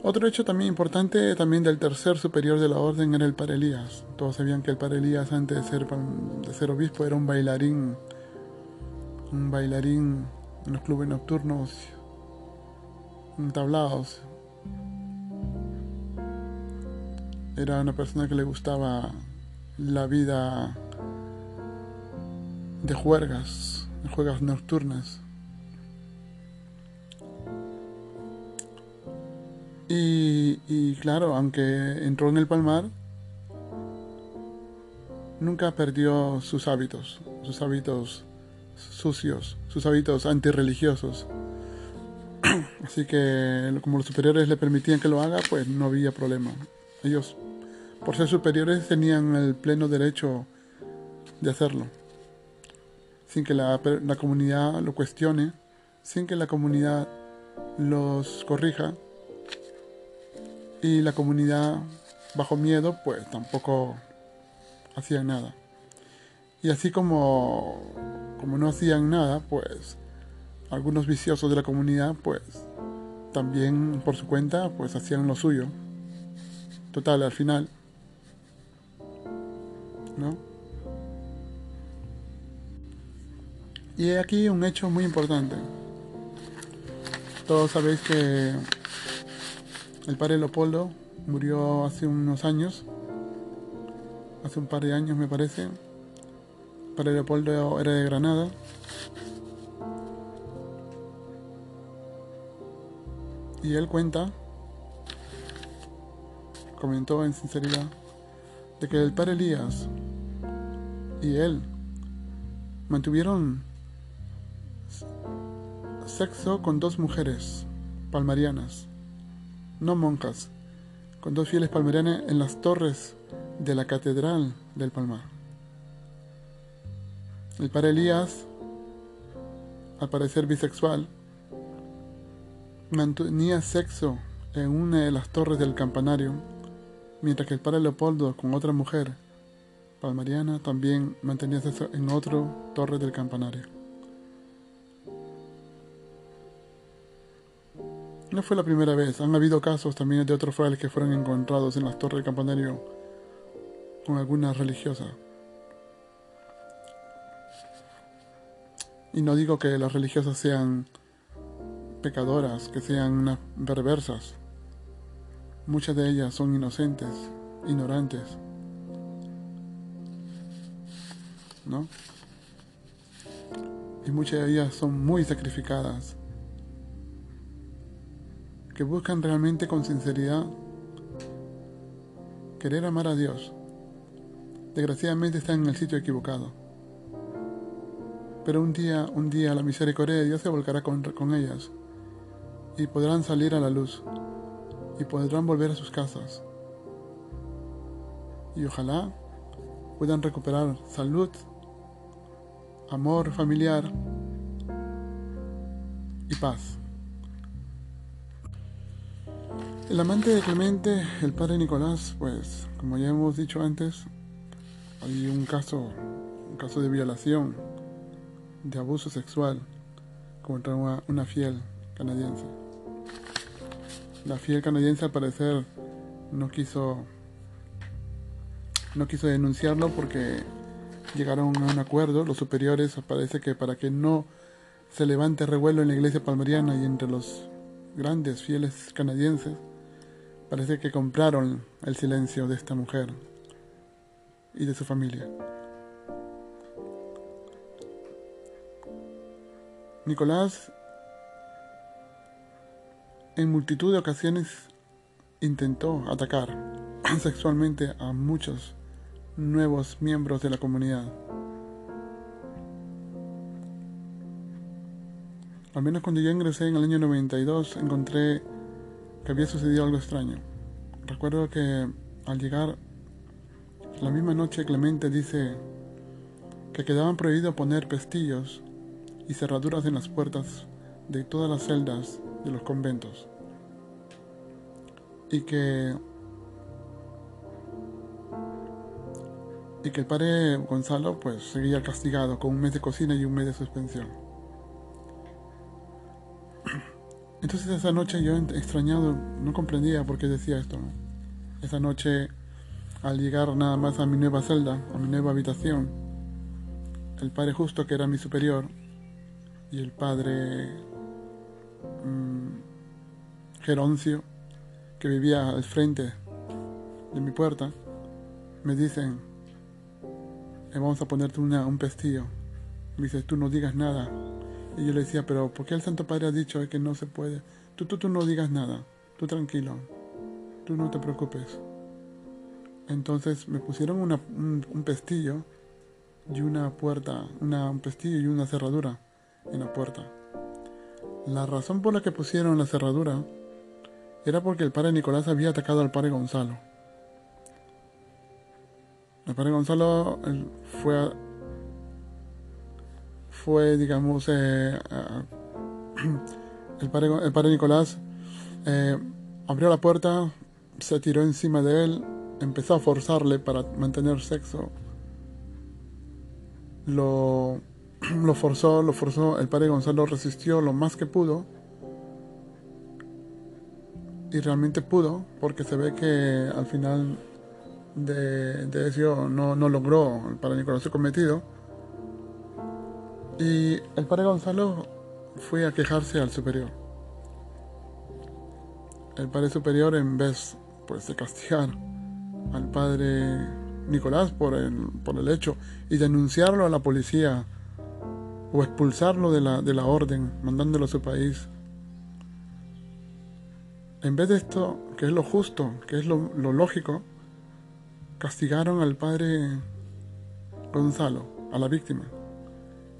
Speaker 1: Otro hecho también importante también del tercer superior de la orden era el Padre Elías. Todos sabían que el Padre Elías antes de ser, de ser obispo era un bailarín, un bailarín en los clubes nocturnos tablados. Era una persona que le gustaba la vida de juergas, de juegas nocturnas. Y, y, claro, aunque entró en el palmar, nunca perdió sus hábitos, sus hábitos sucios, sus hábitos antirreligiosos. Así que como los superiores le permitían que lo haga, pues no había problema. Ellos, por ser superiores, tenían el pleno derecho de hacerlo. Sin que la, la comunidad lo cuestione, sin que la comunidad los corrija. Y la comunidad, bajo miedo, pues tampoco hacían nada. Y así como, como no hacían nada, pues algunos viciosos de la comunidad pues también por su cuenta pues hacían lo suyo. Total, al final, ¿no? Y aquí un hecho muy importante. Todos sabéis que el padre Leopoldo murió hace unos años, hace un par de años me parece. El padre Leopoldo era de Granada. Y él cuenta, comentó en sinceridad, de que el padre Elías y él mantuvieron sexo con dos mujeres palmarianas, no monjas, con dos fieles palmarianas en las torres de la Catedral del Palmar. El padre Elías, al parecer bisexual, mantenía sexo en una de las torres del campanario, mientras que el padre Leopoldo con otra mujer palmariana también mantenía sexo en otra torre del campanario. No fue la primera vez, han habido casos también de otros frailes que fueron encontrados en las torres del campanario con alguna religiosa. Y no digo que las religiosas sean pecadoras, que sean perversas. Muchas de ellas son inocentes, ignorantes. ¿No? Y muchas de ellas son muy sacrificadas que buscan realmente con sinceridad querer amar a Dios, desgraciadamente están en el sitio equivocado. Pero un día, un día la misericordia de Dios se volcará con, con ellas y podrán salir a la luz y podrán volver a sus casas. Y ojalá puedan recuperar salud, amor familiar y paz. El amante de Clemente, el padre Nicolás, pues, como ya hemos dicho antes, hay un caso, un caso de violación, de abuso sexual contra una, fiel canadiense. La fiel canadiense al parecer no quiso no quiso denunciarlo porque llegaron a un acuerdo, los superiores parece que para que no se levante revuelo en la iglesia palmariana y entre los grandes fieles canadienses, Parece que compraron el silencio de esta mujer y de su familia. Nicolás en multitud de ocasiones intentó atacar <clears throat> sexualmente a muchos nuevos miembros de la comunidad. Al menos cuando yo ingresé en el año 92 encontré que había sucedido algo extraño. Recuerdo que al llegar la misma noche Clemente dice que quedaban prohibido poner pestillos y cerraduras en las puertas de todas las celdas de los conventos. Y que y que el padre Gonzalo pues seguía castigado con un mes de cocina y un mes de suspensión. Entonces esa noche yo extrañado, no comprendía por qué decía esto. Esa noche, al llegar nada más a mi nueva celda, a mi nueva habitación, el padre justo que era mi superior y el padre mm, Geroncio, que vivía al frente de mi puerta, me dicen, vamos a ponerte un pestillo. Me dice, tú no digas nada, y yo le decía, pero ¿por qué el Santo Padre ha dicho que no se puede? Tú, tú, tú no digas nada, tú tranquilo, tú no te preocupes. Entonces me pusieron un, pestillo y una puerta, un pestillo y una cerradura en la puerta. La razón por la que pusieron la cerradura era porque el padre Nicolás había atacado al padre Gonzalo. El padre Gonzalo fue fue, digamos, eh, el, padre, el, padre, Nicolás eh, abrió la puerta, se tiró encima de él, empezó a forzarle para mantener sexo. Lo, <clears throat> lo forzó, lo forzó, el padre Gonzalo resistió lo más que pudo. y realmente pudo, porque se ve que al final de, de eso no, no logró para Nicolás su cometido. Y el padre Gonzalo fue a quejarse al superior. El padre superior, en vez pues, de castigar al padre Nicolás por el, por el hecho y denunciarlo a la policía o expulsarlo de la, de la orden, mandándolo a su país, en vez de esto, que es lo justo, que es lo, lógico, castigaron al padre Gonzalo, a la víctima.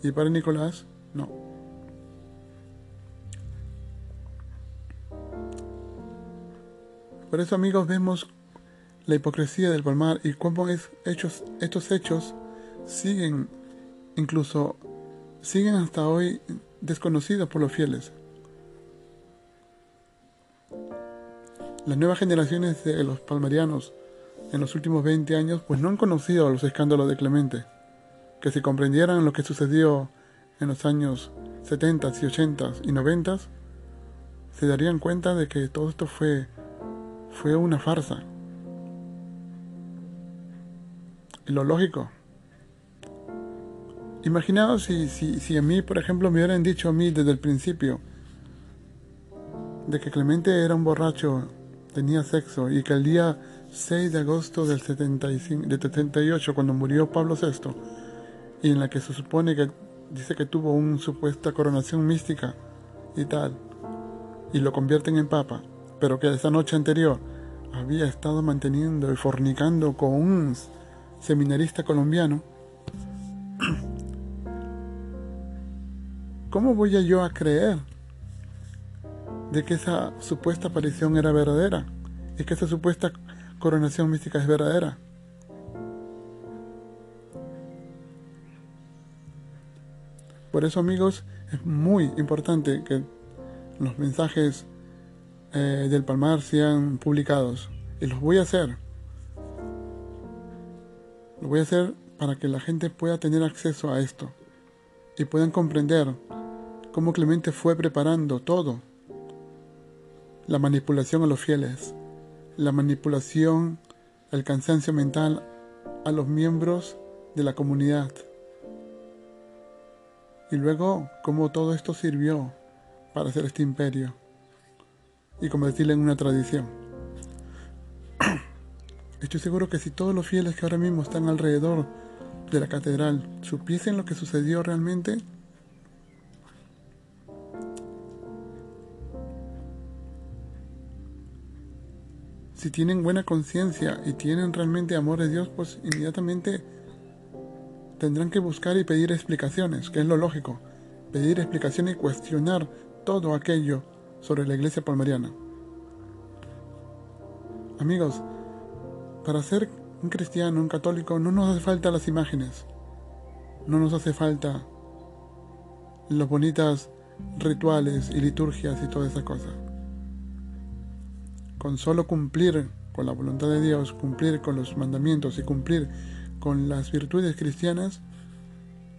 Speaker 1: Y el padre Nicolás, no. Por eso, amigos, vemos la hipocresía del Palmar y cómo es hechos, estos hechos siguen, incluso siguen hasta hoy desconocidos por los fieles. Las nuevas generaciones de los palmarianos en los últimos 20 años pues no han conocido los escándalos de Clemente. Que si comprendieran lo que sucedió en los años 70 y 80 y 90 se darían cuenta de que todo esto fue, fue una farsa. Y lo lógico. Imaginaos si, si, si a mí, por ejemplo, me hubieran dicho a mí desde el principio de que Clemente era un borracho tenía sexo y que el día 6 de agosto del 75, de 78, cuando murió Pablo VI, y en la que se supone que dice que tuvo una supuesta coronación mística y tal, y lo convierten en papa, pero que esa noche anterior había estado manteniendo y fornicando con un seminarista colombiano, ¿cómo voy yo a creer de que esa supuesta aparición era verdadera y que esa supuesta coronación mística es verdadera. Por eso amigos, es muy importante que los mensajes eh, del Palmar sean publicados. Y los voy a hacer. Lo voy a hacer para que la gente pueda tener acceso a esto y puedan comprender cómo Clemente fue preparando todo la manipulación a los fieles, la manipulación, el cansancio mental a los miembros de la comunidad. Y luego cómo todo esto sirvió para hacer este imperio y convertirlo en una tradición. <clears throat> Estoy seguro que si todos los fieles que ahora mismo están alrededor de la catedral supiesen lo que sucedió realmente, si tienen buena conciencia y tienen realmente amor de Dios, pues inmediatamente tendrán que buscar y pedir explicaciones, que es lo lógico. Pedir explicaciones y cuestionar todo aquello sobre la iglesia palmariana. Amigos, para ser un cristiano, un católico, no nos hace falta las imágenes. No nos hace falta los bonitas rituales y liturgias y toda esa cosa con solo cumplir con la voluntad de Dios, cumplir con los mandamientos y cumplir con las virtudes cristianas,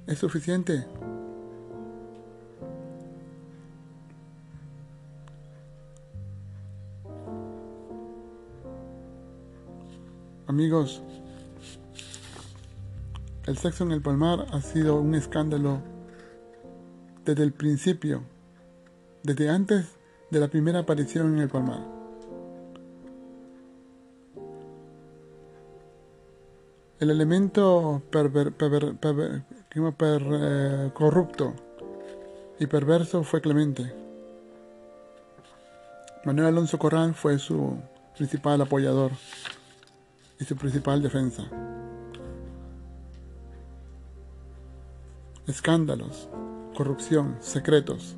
Speaker 1: es suficiente. Amigos, el sexo en el palmar ha sido un escándalo desde el principio, desde antes de la primera aparición en el palmar. El elemento eh, corrupto y perverso fue Clemente. Manuel Alonso Corral fue su principal apoyador y su principal defensa. Escándalos, corrupción, secretos,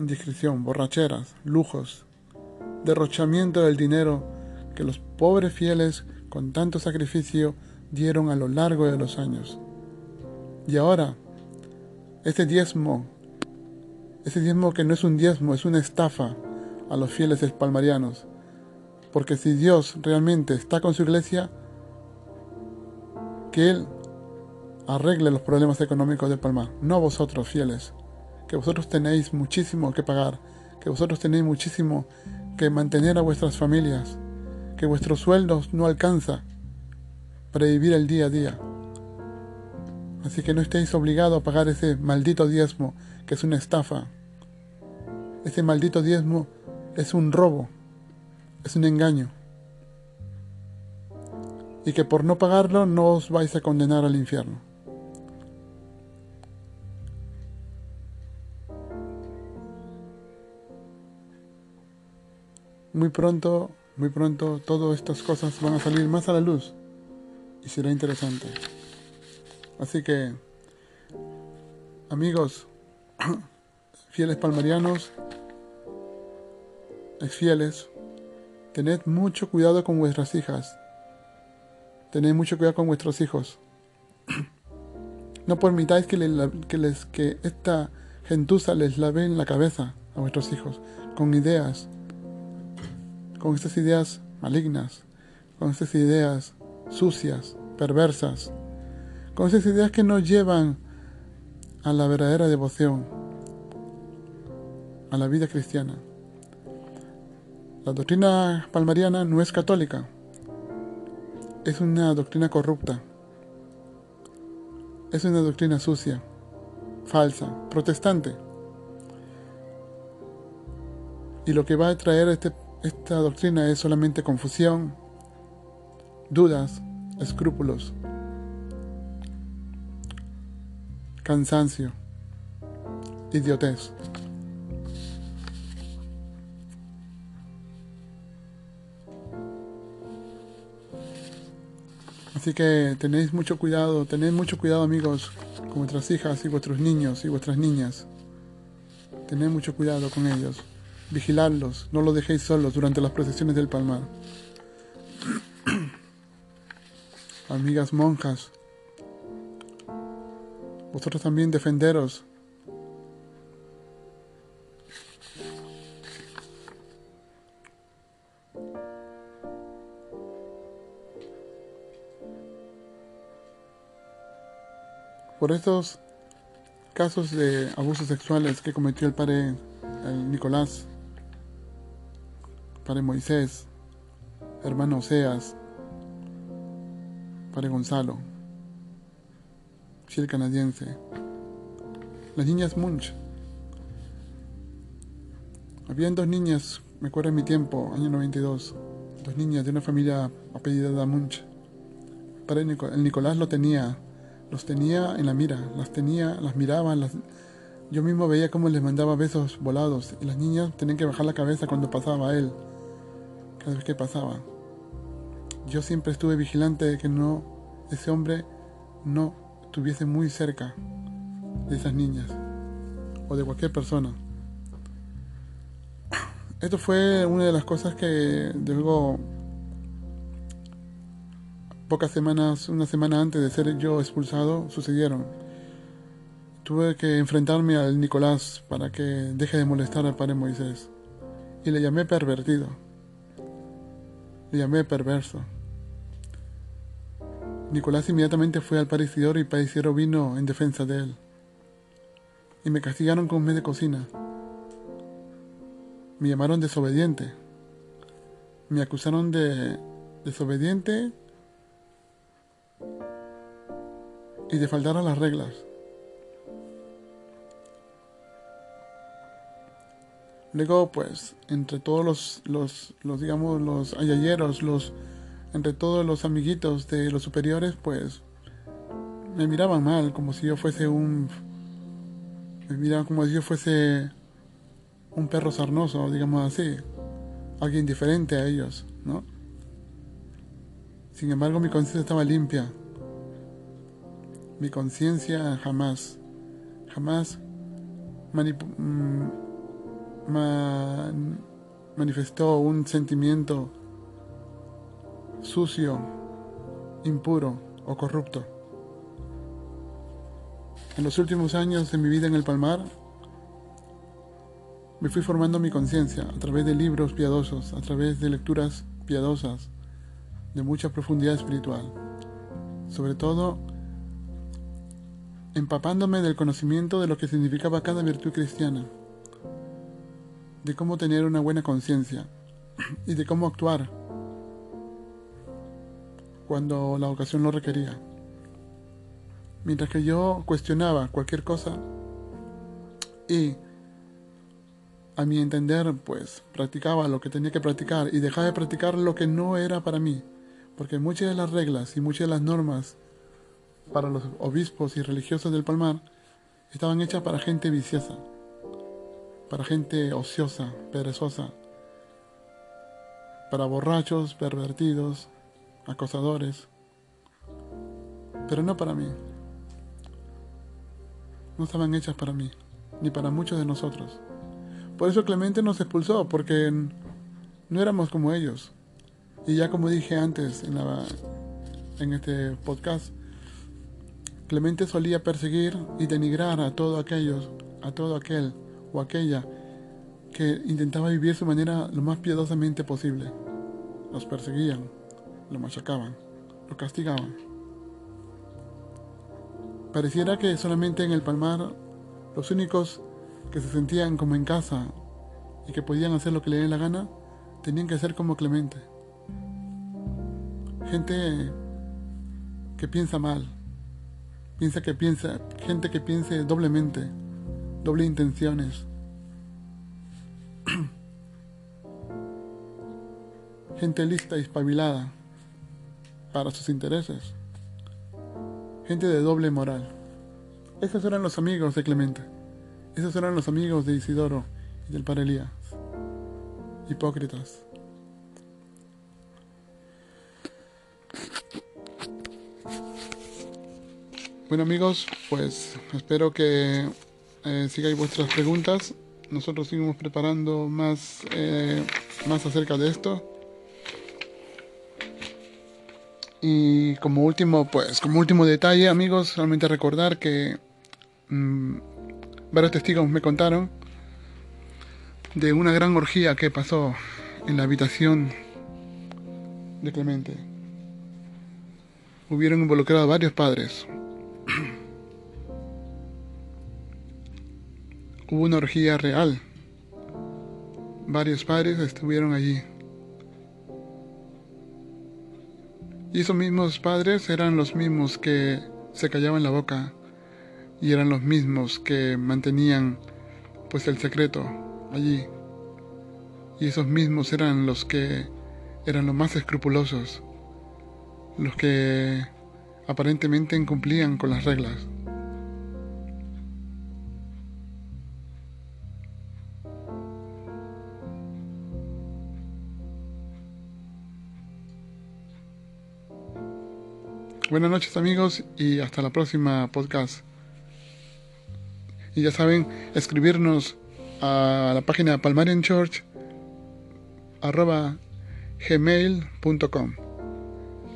Speaker 1: indiscreción, borracheras, lujos, derrochamiento del dinero que los pobres fieles con tanto sacrificio dieron a lo largo de los años. Y ahora, ese diezmo, ese diezmo que no es un diezmo, es una estafa a los fieles espalmarianos. Porque si Dios realmente está con su iglesia, que Él arregle los problemas económicos de Palmar, no vosotros fieles, que vosotros tenéis muchísimo que pagar, que vosotros tenéis muchísimo que mantener a vuestras familias, que vuestros sueldos no alcanza para vivir el día a día. Así que no estéis obligados a pagar ese maldito diezmo, que es una estafa. Ese maldito diezmo es un robo, es un engaño. Y que por no pagarlo no os vais a condenar al infierno. Muy pronto, muy pronto, todas estas cosas van a salir más a la luz y será interesante. Así que, amigos, <clears throat> fieles palmarianos, fieles, tened mucho cuidado con vuestras hijas. Tened mucho cuidado con vuestros hijos. <clears throat> No permitáis que, que, les, que esta gentuza les lave en la cabeza a vuestros hijos con ideas, con estas ideas malignas, con estas ideas sucias, perversas, con esas ideas que nos llevan a la verdadera devoción, a la vida cristiana. La doctrina palmariana no es católica, es una doctrina corrupta, es una doctrina sucia, falsa, protestante. Y lo que va a traer este, esta doctrina es solamente confusión, dudas, escrúpulos, cansancio, idiotez. Así que tenéis mucho cuidado, tened mucho cuidado amigos con vuestras hijas y vuestros niños y vuestras niñas. Tened mucho cuidado con ellos. Vigiladlos, no los dejéis solos durante las procesiones del palmar. <clears throat> amigas monjas, vosotros también defenderos. Por estos casos de abusos sexuales que cometió el padre Nicolás, padre Moisés, hermano Oseas, Padre Gonzalo, el canadiense, las niñas Munch. Habían dos niñas, me acuerdo en mi tiempo, año 92, dos niñas de una familia apellidada Munch. Padre el Nicolás lo tenía, los tenía en la mira, las tenía, las miraba, las... yo mismo veía cómo les mandaba besos volados y las niñas tenían que bajar la cabeza cuando pasaba él, cada vez que pasaba yo siempre estuve vigilante de que no ese hombre no estuviese muy cerca de esas niñas o de cualquier persona. Esto fue una de las cosas que luego pocas semanas, una semana antes de ser yo expulsado, sucedieron. Tuve que enfrentarme al Nicolás para que deje de molestar al padre Moisés. Y le llamé pervertido. Le llamé perverso. Nicolás inmediatamente fue al Padre y Padre vino en defensa de él. Y me castigaron con un mes de cocina. Me llamaron desobediente. Me acusaron de desobediente y de faltar a las reglas. Luego, pues, entre todos los, los, los digamos, los ayayeros, los entre todos los amiguitos de los superiores, pues me miraban mal, como si yo fuese un... Me miraban como si yo fuese un perro sarnoso, digamos así. Alguien diferente a ellos, ¿no? Sin embargo, mi conciencia estaba limpia. Mi conciencia jamás, jamás manifestó un sentimiento sucio, impuro o corrupto. En los últimos años de mi vida en el Palmar, me fui formando mi conciencia a través de libros piadosos, a través de lecturas piadosas, de mucha profundidad espiritual. Sobre todo, empapándome del conocimiento de lo que significaba cada virtud cristiana. De cómo tener una buena conciencia y de cómo actuar cuando la ocasión lo requería. Mientras que yo cuestionaba cualquier cosa y a mi entender pues practicaba lo que tenía que practicar y dejaba de practicar lo que no era para mí. Porque muchas de las reglas y muchas de las normas para los obispos y religiosos del Palmar estaban hechas para gente viciosa, para gente ociosa, perezosa, para borrachos, pervertidos, acosadores, pero no para mí. No estaban hechas para mí, ni para muchos de nosotros. Por eso Clemente nos expulsó, porque no éramos como ellos. Y ya como dije antes en, este podcast, Clemente solía perseguir y denigrar a todos aquellos, a todo aquel o aquella que intentaba vivir su manera lo más piadosamente posible. Los perseguían, lo machacaban, lo castigaban. Pareciera que solamente en el Palmar los únicos que se sentían como en casa y que podían hacer lo que le den la gana, tenían que ser como Clemente. Gente que piensa mal, Piensa que piensa, gente que piense doblemente, doble intenciones. <clears throat> gente lista y espabilada para sus intereses. Gente de doble moral. Esos eran los amigos de Clemente. Esos eran los amigos de Isidoro y del Padre Elías. Hipócritas. Bueno amigos, pues espero que eh, sigáis vuestras preguntas. Nosotros seguimos preparando más, eh, más acerca de esto. Y como último, pues como último detalle, amigos, solamente recordar que mm, varios testigos me contaron de una gran orgía que pasó en la habitación de Clemente. Hubieron involucrado varios padres, Hubo una orgía real. Varios padres estuvieron allí. Y esos mismos padres eran los mismos que se callaban la boca y eran los mismos que mantenían pues el secreto allí. Y esos mismos eran los que eran los más escrupulosos, los que aparentemente incumplían con las reglas. Buenas noches amigos y hasta la próxima podcast. Y ya saben, escribirnos a la página palmarenchurch.gmail.com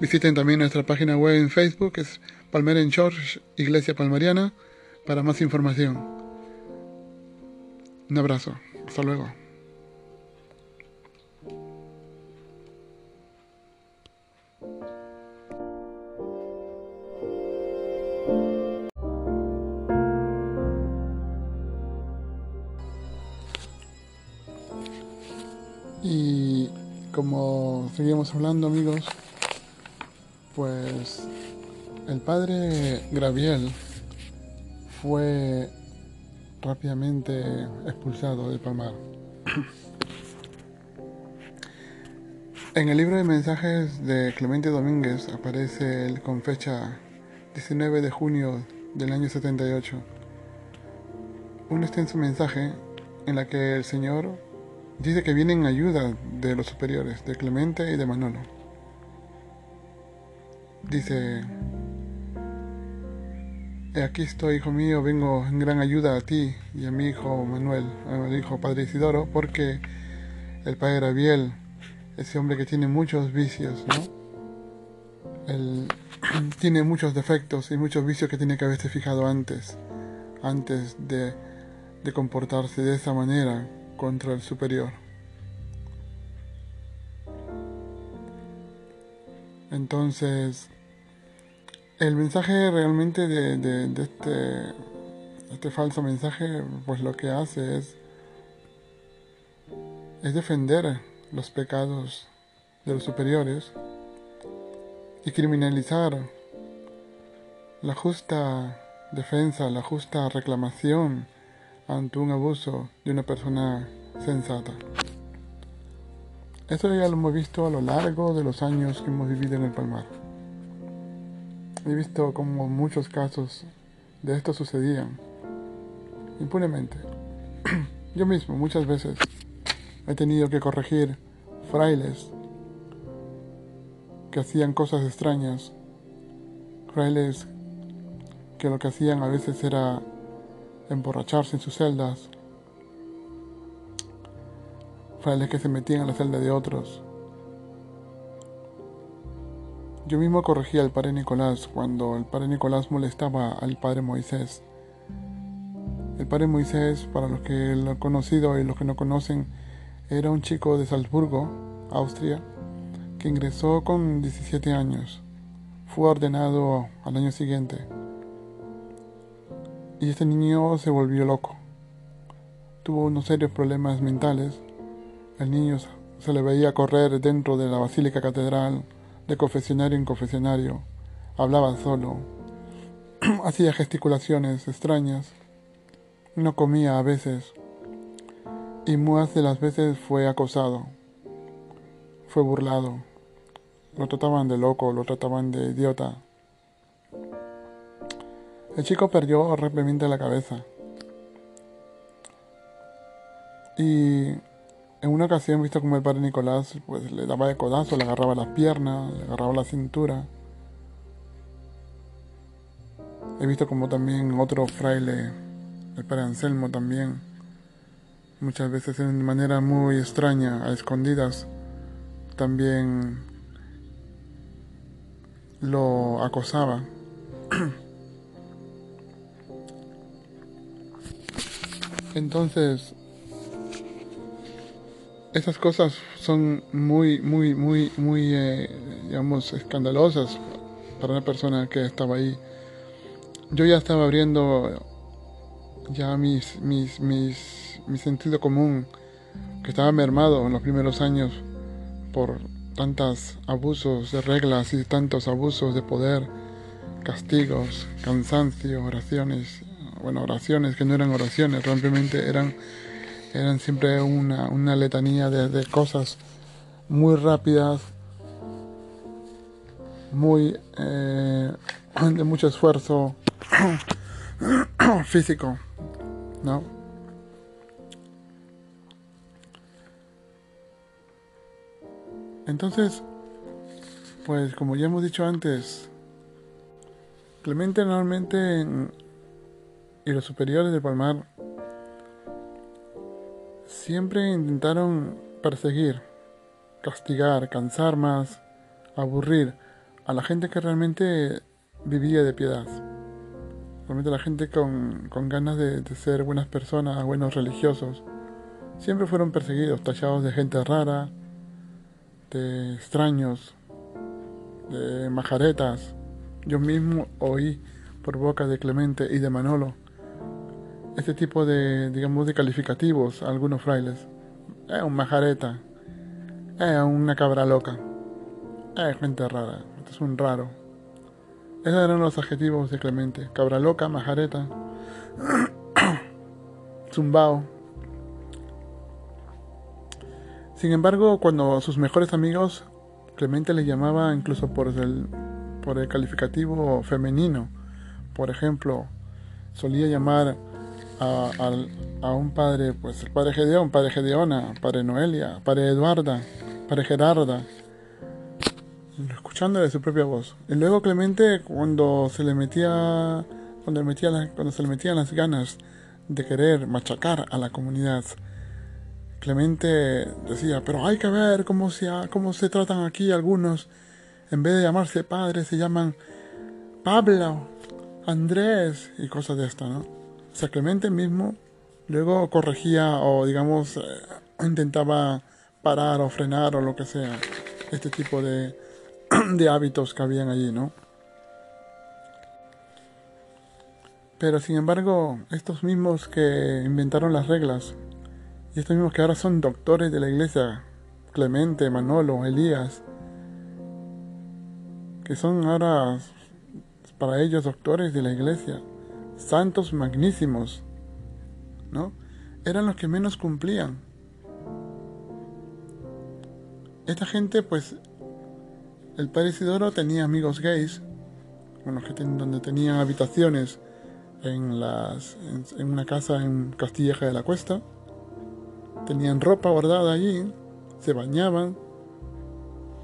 Speaker 1: Visiten también nuestra página web en Facebook, es Palmeren Church, Iglesia Palmariana, para más información. Un abrazo. Hasta luego. Como seguimos hablando amigos, pues el padre Graviel fue rápidamente expulsado del Palmar. <clears throat> En el libro de mensajes de Clemente Domínguez aparece con fecha 19 de junio del año 78 un extenso mensaje en la que el Señor dice que viene en ayuda de los superiores, de Clemente y de Manolo dice, aquí estoy, hijo mío, vengo en gran ayuda a ti y a mi hijo Manuel, a mi hijo Padre Isidoro, porque el Padre Gabriel, ese hombre que tiene muchos vicios, ¿no? Él <clears throat> tiene muchos defectos y muchos vicios que tiene que haberse fijado antes, antes de, de comportarse de esa manera contra el superior. Entonces, el mensaje realmente de, este, este falso mensaje, pues lo que hace es es defender los pecados de los superiores y criminalizar la justa defensa, la justa reclamación ante un abuso de una persona sensata. Eso ya lo hemos visto a lo largo de los años que hemos vivido en el Palmar. He visto como muchos casos de esto sucedían impunemente. <clears throat> Yo mismo muchas veces he tenido que corregir frailes que hacían cosas extrañas, frailes que lo que hacían a veces era emborracharse en sus celdas, frailes que se metían en la celda de otros. Yo mismo corregía al padre Nicolás cuando el padre Nicolás molestaba al padre Moisés. El padre Moisés, para los que lo han conocido y los que no conocen, era un chico de Salzburgo, Austria, que ingresó con 17 años. Fue ordenado al año siguiente. Y este niño se volvió loco. Tuvo unos serios problemas mentales. El niño se le veía correr dentro de la Basílica Catedral, de confesionario en confesionario. Hablaba solo. <clears throat> Hacía gesticulaciones extrañas. No comía a veces y muchas de las veces fue acosado, fue burlado, lo trataban de loco, lo trataban de idiota. El chico perdió rápidamente la cabeza. Y en una ocasión visto como el padre Nicolás pues le daba de codazo, le agarraba las piernas, le agarraba la cintura. He visto como también otro fraile, el padre Anselmo también, muchas veces de manera muy extraña, a escondidas, también lo acosaba. <clears throat> Entonces, esas cosas son muy, muy, muy, muy, eh, digamos, escandalosas para una persona que estaba ahí. Yo ya estaba abriendo ya mis, mis, mis mi sentido común, que estaba mermado en los primeros años por tantos abusos de reglas y tantos abusos de poder, castigos, cansancio, oraciones, bueno, oraciones que no eran oraciones, realmente eran, eran siempre una, una letanía de, de cosas muy rápidas, muy eh, de mucho esfuerzo <clears throat> físico, ¿no? Entonces, pues como ya hemos dicho antes, Clemente normalmente y los superiores de Palmar siempre intentaron perseguir, castigar, cansar más, aburrir a la gente que realmente vivía de piedad. Realmente la gente con, ganas de, de ser buenas personas, buenos religiosos, siempre fueron perseguidos, tallados de gente rara, de extraños, de majaretas. Yo mismo oí por boca de Clemente y de Manolo este tipo de, digamos, de calificativos a algunos frailes. Es un majareta, es una cabra loca, es gente rara, este es un raro. Esos eran los adjetivos de Clemente, cabra loca, majareta, <coughs> zumbao. Sin embargo, cuando sus mejores amigos, Clemente le llamaba incluso por el, por el calificativo femenino. Por ejemplo, solía llamar a, a, un padre, pues el padre Gedeón, padre Gedeona, padre Noelia, padre Eduarda, padre Gerarda, escuchándole su propia voz. Y luego Clemente, cuando se le metía, cuando, se le metían las ganas de querer machacar a la comunidad, Clemente decía, pero hay que ver cómo se, cómo se tratan aquí algunos. En vez de llamarse padre, se llaman Pablo, Andrés y cosas de esta, ¿no? Sea, Clemente mismo luego corregía o, digamos, eh, intentaba parar o frenar o lo que sea este tipo de, <clears throat> de hábitos que habían allí, ¿no? Pero sin embargo, estos mismos que inventaron las reglas Y estos mismos que ahora son doctores de la iglesia, Clemente, Manolo, Elías, que son ahora para ellos doctores de la iglesia, santos magnísimos, ¿no? Eran los que menos cumplían. Esta gente, pues, el padre Isidoro tenía amigos gays, bueno, que donde tenían habitaciones en, las, en, una casa en Castilleja de la Cuesta. Tenían ropa bordada allí, se bañaban.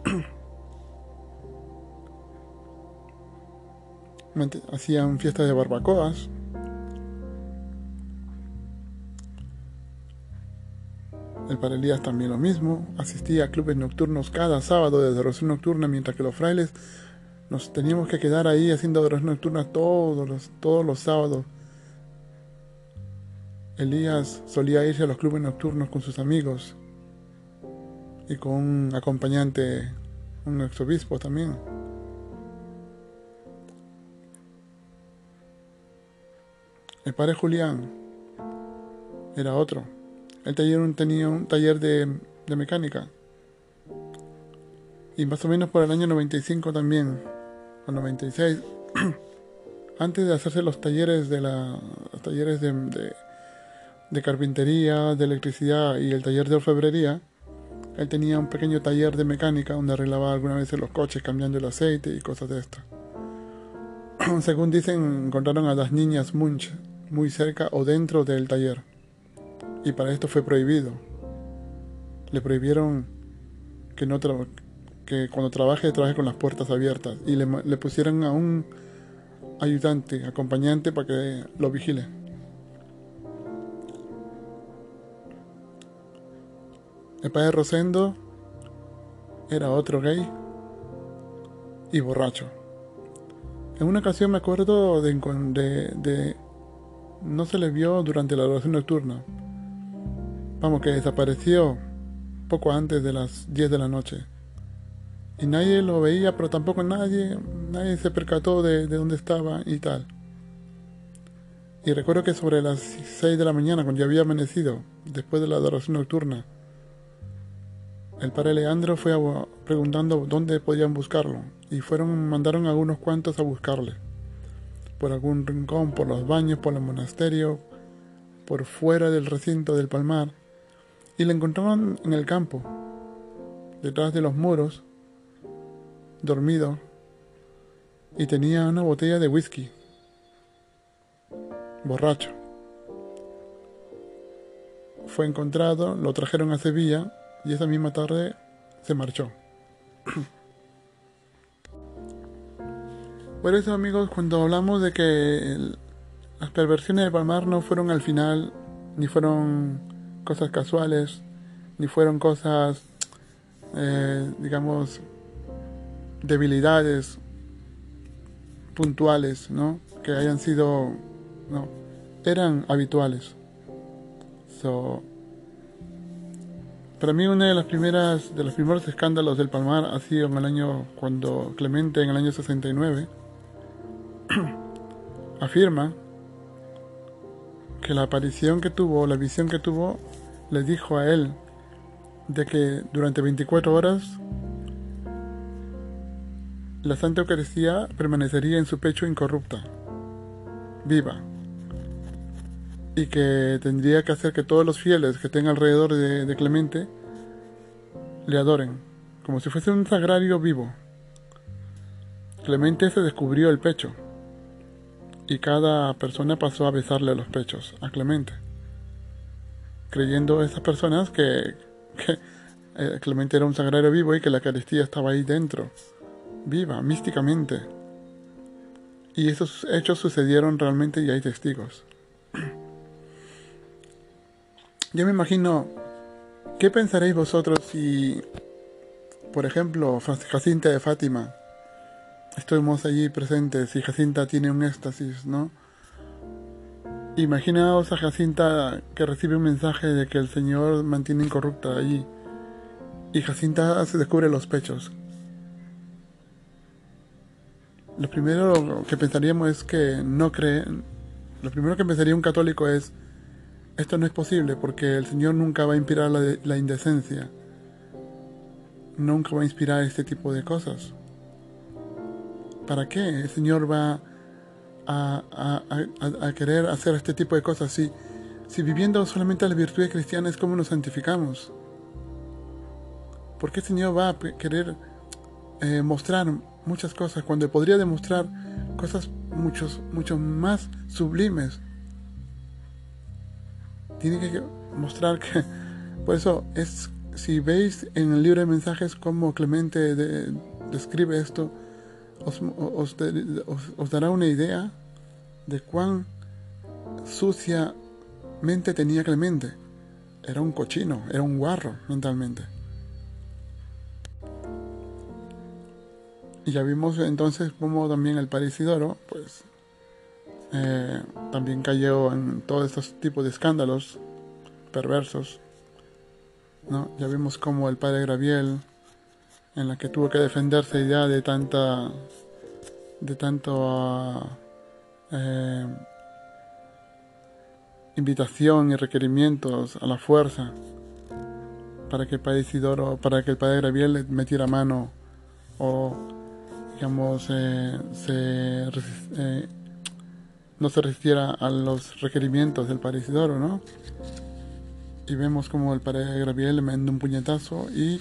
Speaker 1: <clears throat> Hacían fiestas de barbacoas. El Parelías también lo mismo. Asistía a clubes nocturnos cada sábado de adoración nocturna, mientras que los frailes nos teníamos que quedar ahí haciendo adoración nocturna todos los, todos los sábados. Elías solía irse a los clubes nocturnos con sus amigos y con un acompañante, un exobispo también. El padre Julián era otro. Él tenía un taller de, mecánica. Y más o menos por el año 95 también, o 96, <clears throat> antes de hacerse los talleres de la los talleres de, de, carpintería, de electricidad y el taller de orfebrería, él tenía un pequeño taller de mecánica donde arreglaba algunas veces los coches cambiando el aceite y cosas de esto. <clears throat> Según dicen, encontraron a las niñas Munch muy cerca o dentro del taller. Y para esto fue prohibido. Le prohibieron que, no que cuando trabaje, trabaje con las puertas abiertas. Y le, le pusieron a un ayudante, acompañante, para que lo vigile. El padre Rosendo era otro gay y borracho. En una ocasión me acuerdo de, de, de, no se le vio durante la oración nocturna. Vamos, que desapareció poco antes de las 10 de la noche. Y nadie lo veía, pero tampoco nadie, nadie se percató de, de dónde estaba y tal. Y recuerdo que sobre las 6 de la mañana, cuando ya había amanecido, después de la adoración nocturna, el padre Leandro fue preguntando dónde podían buscarlo y fueron mandaron a unos cuantos a buscarle. Por algún rincón, por los baños, por el monasterio, por fuera del recinto del palmar y le encontraron en el campo, detrás de los muros, dormido, y tenía una botella de whisky, borracho. Fue encontrado, lo trajeron a Sevilla y esa misma tarde se marchó. <clears throat> Por eso amigos, cuando hablamos de que las perversiones del Palmar no fueron al final, ni fueron cosas casuales, ni fueron cosas, eh, digamos, debilidades puntuales, ¿no? Que hayan sido, no, eran habituales. So, para mí una de las primeras, de los primeros escándalos del Palmar ha sido en el año cuando Clemente en el año 69 afirma que la aparición que tuvo, la visión que tuvo, le dijo a él de que durante 24 horas la Santa Eucaristía permanecería en su pecho incorrupta, viva, y que tendría que hacer que todos los fieles que estén alrededor de, Clemente le adoren, como si fuese un sagrario vivo. Clemente se descubrió el pecho y cada persona pasó a besarle los pechos a Clemente, creyendo esas personas que, eh, Clemente era un sagrario vivo y que la Eucaristía estaba ahí dentro, viva, místicamente. Y esos hechos sucedieron realmente y hay testigos. <clears throat> Yo me imagino, ¿qué pensaréis vosotros si, por ejemplo, Jacinta de Fátima, estuvimos allí presentes y Jacinta tiene un éxtasis, ¿no? Imaginaos a Jacinta que recibe un mensaje de que el Señor mantiene incorrupta allí y Jacinta se descubre los pechos. Lo primero que pensaríamos es que no cree, lo primero que pensaría un católico es esto no es posible porque el Señor nunca va a inspirar la, la indecencia. Nunca va a inspirar este tipo de cosas. ¿Para qué el Señor va a, querer hacer este tipo de cosas si, si viviendo solamente las virtudes cristianas, ¿cómo nos santificamos? ¿Por qué el Señor va a querer eh, mostrar muchas cosas cuando podría demostrar cosas muchos, mucho más sublimes? Tiene que mostrar que, por eso es, si veis en el libro de mensajes cómo Clemente describe esto, os, os, dará una idea de cuán suciamente tenía Clemente. Era un cochino, era un guarro mentalmente. Y ya vimos entonces cómo también el Isidoro, pues, eh, también cayó en todos estos tipos de escándalos perversos. ¿no? Ya vimos cómo el padre Graviel, en la que tuvo que defenderse ya de tanta, de tanto eh, invitación y requerimientos a la fuerza para que el padre Isidoro, para que el padre Graviel metiera mano o digamos, eh, eh, no se resistiera a los requerimientos del padre Isidoro, ¿no? Y vemos como el padre Graviel le manda un puñetazo y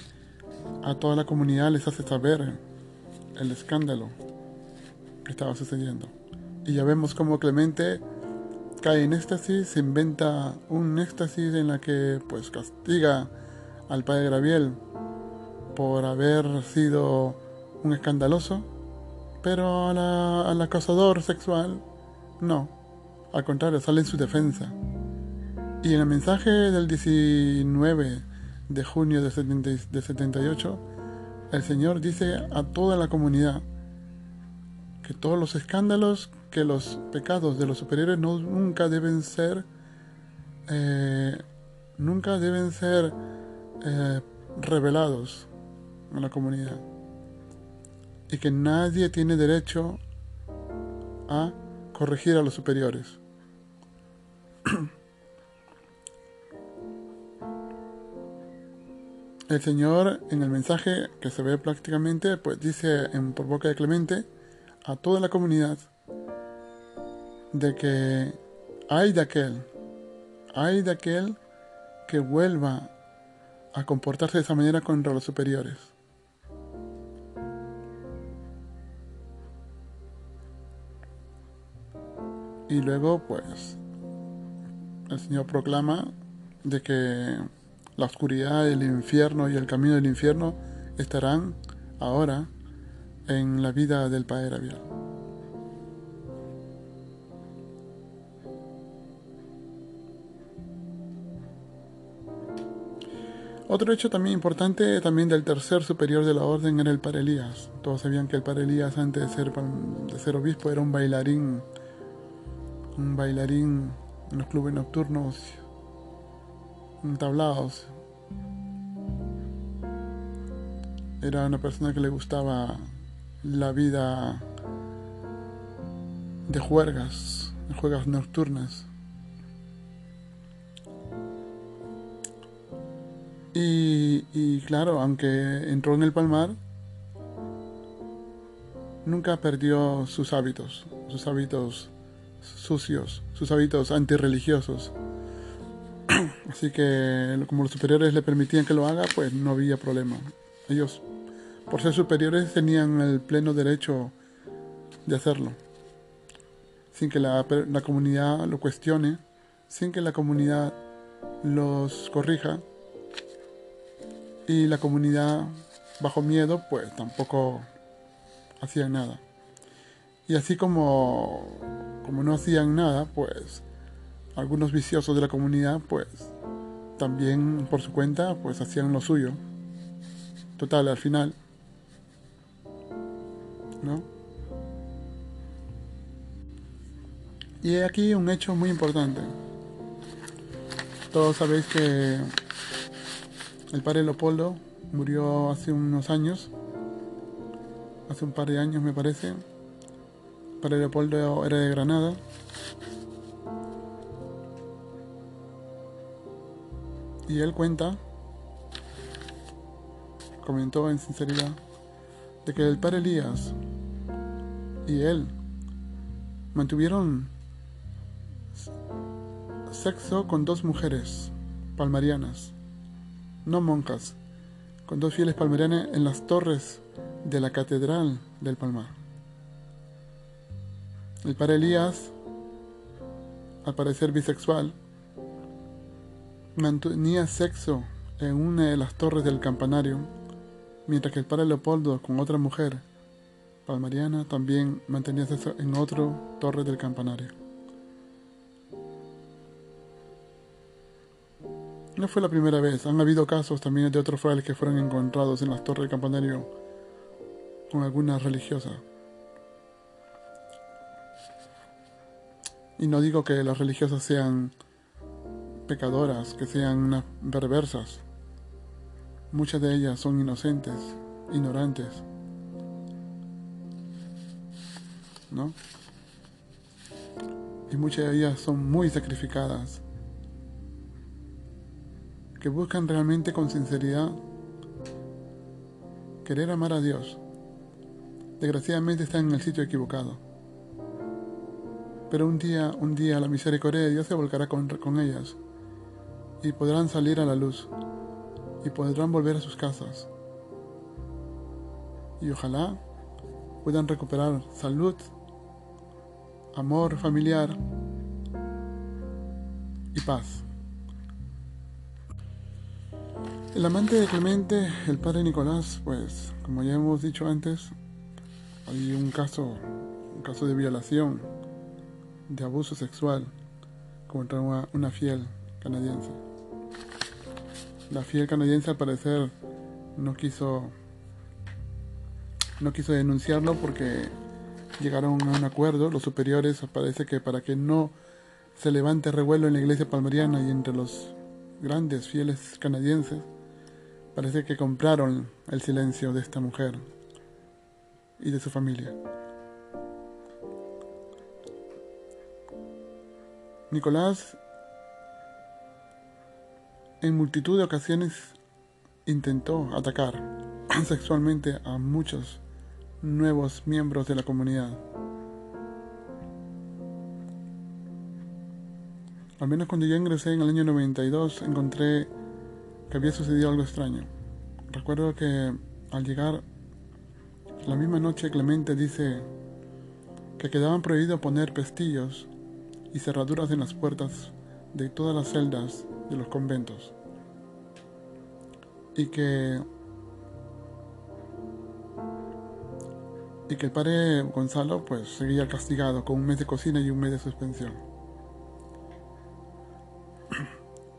Speaker 1: a toda la comunidad les hace saber el escándalo que estaba sucediendo. Y ya vemos como Clemente cae en éxtasis, se inventa un éxtasis en la que pues castiga al padre Graviel por haber sido un escandaloso pero al acosador sexual, no. Al contrario, sale en su defensa. Y en el mensaje del 19 de junio de, 78, el Señor dice a toda la comunidad que todos los escándalos, que los pecados de los superiores no, nunca deben ser, eh, nunca deben ser eh, revelados a la comunidad y que nadie tiene derecho a corregir a los superiores. <clears throat> El Señor en el mensaje que se ve prácticamente, pues dice en, por boca de Clemente a toda la comunidad de que hay de aquel, hay de aquel que vuelva a comportarse de esa manera contra los superiores. Y luego, pues, el Señor proclama de que la oscuridad, el infierno y el camino del infierno estarán ahora en la vida del Padre Abiel. Otro hecho también importante también del tercer superior de la orden era el Padre Elías. Todos sabían que el Padre Elías antes de ser, de ser obispo era un bailarín un bailarín en los clubes nocturnos, tablados. Era una persona que le gustaba la vida de juergas, de juegas nocturnas. Y, y, claro, aunque entró en el palmar, nunca perdió sus hábitos, sus hábitos sucios, sus hábitos antirreligiosos. Así que como los superiores le permitían que lo haga, pues no había problema. Ellos, por ser superiores, tenían el pleno derecho de hacerlo, sin que la, la comunidad lo cuestione, sin que la comunidad los corrija y la comunidad bajo miedo pues tampoco hacía nada. Y así como como no hacían nada, pues algunos viciosos de la comunidad, pues también por su cuenta, pues hacían lo suyo. Total, al final, ¿no? Y aquí un hecho muy importante. Todos sabéis que el padre Leopoldo murió hace unos años, hace un par de años me parece para Leopoldo era de Granada. Y él cuenta, comentó en sinceridad, de que el padre Elías y él mantuvieron sexo con dos mujeres palmarianas, no monjas, con dos fieles palmarianas en las torres de la Catedral del Palmar. El padre Elías, al parecer bisexual, mantenía sexo en una de las torres del campanario, mientras que el padre Leopoldo con otra mujer, palmariana, también mantenía sexo en otra torre del campanario. No fue la primera vez, han habido casos también de otros frailes que fueron encontrados en las torres del campanario con algunas religiosas. Y no digo que las religiosas sean pecadoras, que sean perversas. Muchas de ellas son inocentes, ignorantes. ¿No? Y muchas de ellas son muy sacrificadas, que buscan realmente con sinceridad querer amar a Dios. Desgraciadamente están en el sitio equivocado pero un día, un día la misericordia de Dios se volcará con, ellas y podrán salir a la luz y podrán volver a sus casas. Y ojalá puedan recuperar salud, amor familiar y paz. El amante de Clemente, el padre Nicolás, pues, como ya hemos dicho antes, hay un caso, un caso de violación de abuso sexual contra una, fiel canadiense. La fiel canadiense al parecer no quiso no quiso denunciarlo porque llegaron a un acuerdo. Los superiores parece que para que no se levante revuelo en la iglesia palmariana y entre los grandes fieles canadienses, parece que compraron el silencio de esta mujer y de su familia. Nicolás en multitud de ocasiones intentó atacar <clears throat> sexualmente a muchos nuevos miembros de la comunidad. Al menos cuando yo ingresé en el año 92 encontré que había sucedido algo extraño. Recuerdo que al llegar la misma noche Clemente dice que quedaban prohibidos poner pestillos y cerraduras en las puertas de todas las celdas de los conventos. Y que y que el padre Gonzalo pues seguía castigado con un mes de cocina y un mes de suspensión.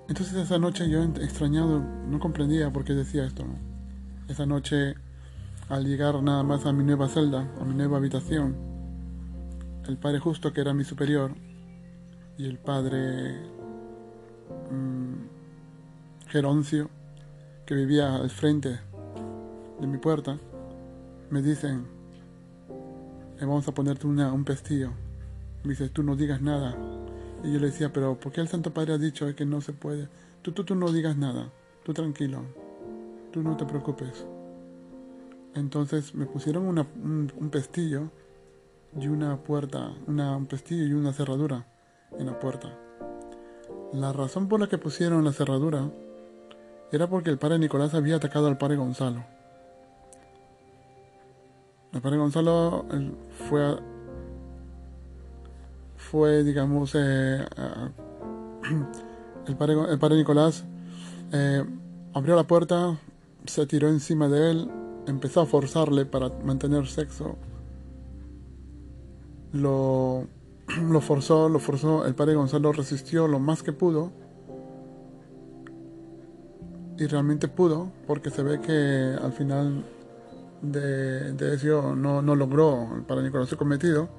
Speaker 1: Entonces esa noche yo extrañado no comprendía por qué decía esto. Esa noche al llegar nada más a mi nueva celda, a mi nueva habitación, el padre justo que era mi superior y el padre mm, Geroncio, que vivía al frente de mi puerta, me dicen, eh, vamos a ponerte un pestillo. Me dice, tú no digas nada. Y yo le decía, pero ¿por qué el Santo Padre ha dicho que no se puede? Tú, tú, tú no digas nada, tú tranquilo, tú no te preocupes. Entonces me pusieron un, pestillo y una puerta, una, un pestillo y una cerradura en la puerta. La razón por la que pusieron la cerradura era porque el padre Nicolás había atacado al padre Gonzalo. El padre Gonzalo fue, fue digamos, eh, el, padre, el padre Nicolás eh, abrió la puerta, se tiró encima de él, empezó a forzarle para mantener sexo. Lo lo forzó, lo forzó, el padre Gonzalo resistió lo más que pudo. Y realmente pudo porque se ve que al final de, eso no, no, logró el padre Nicolás su cometido.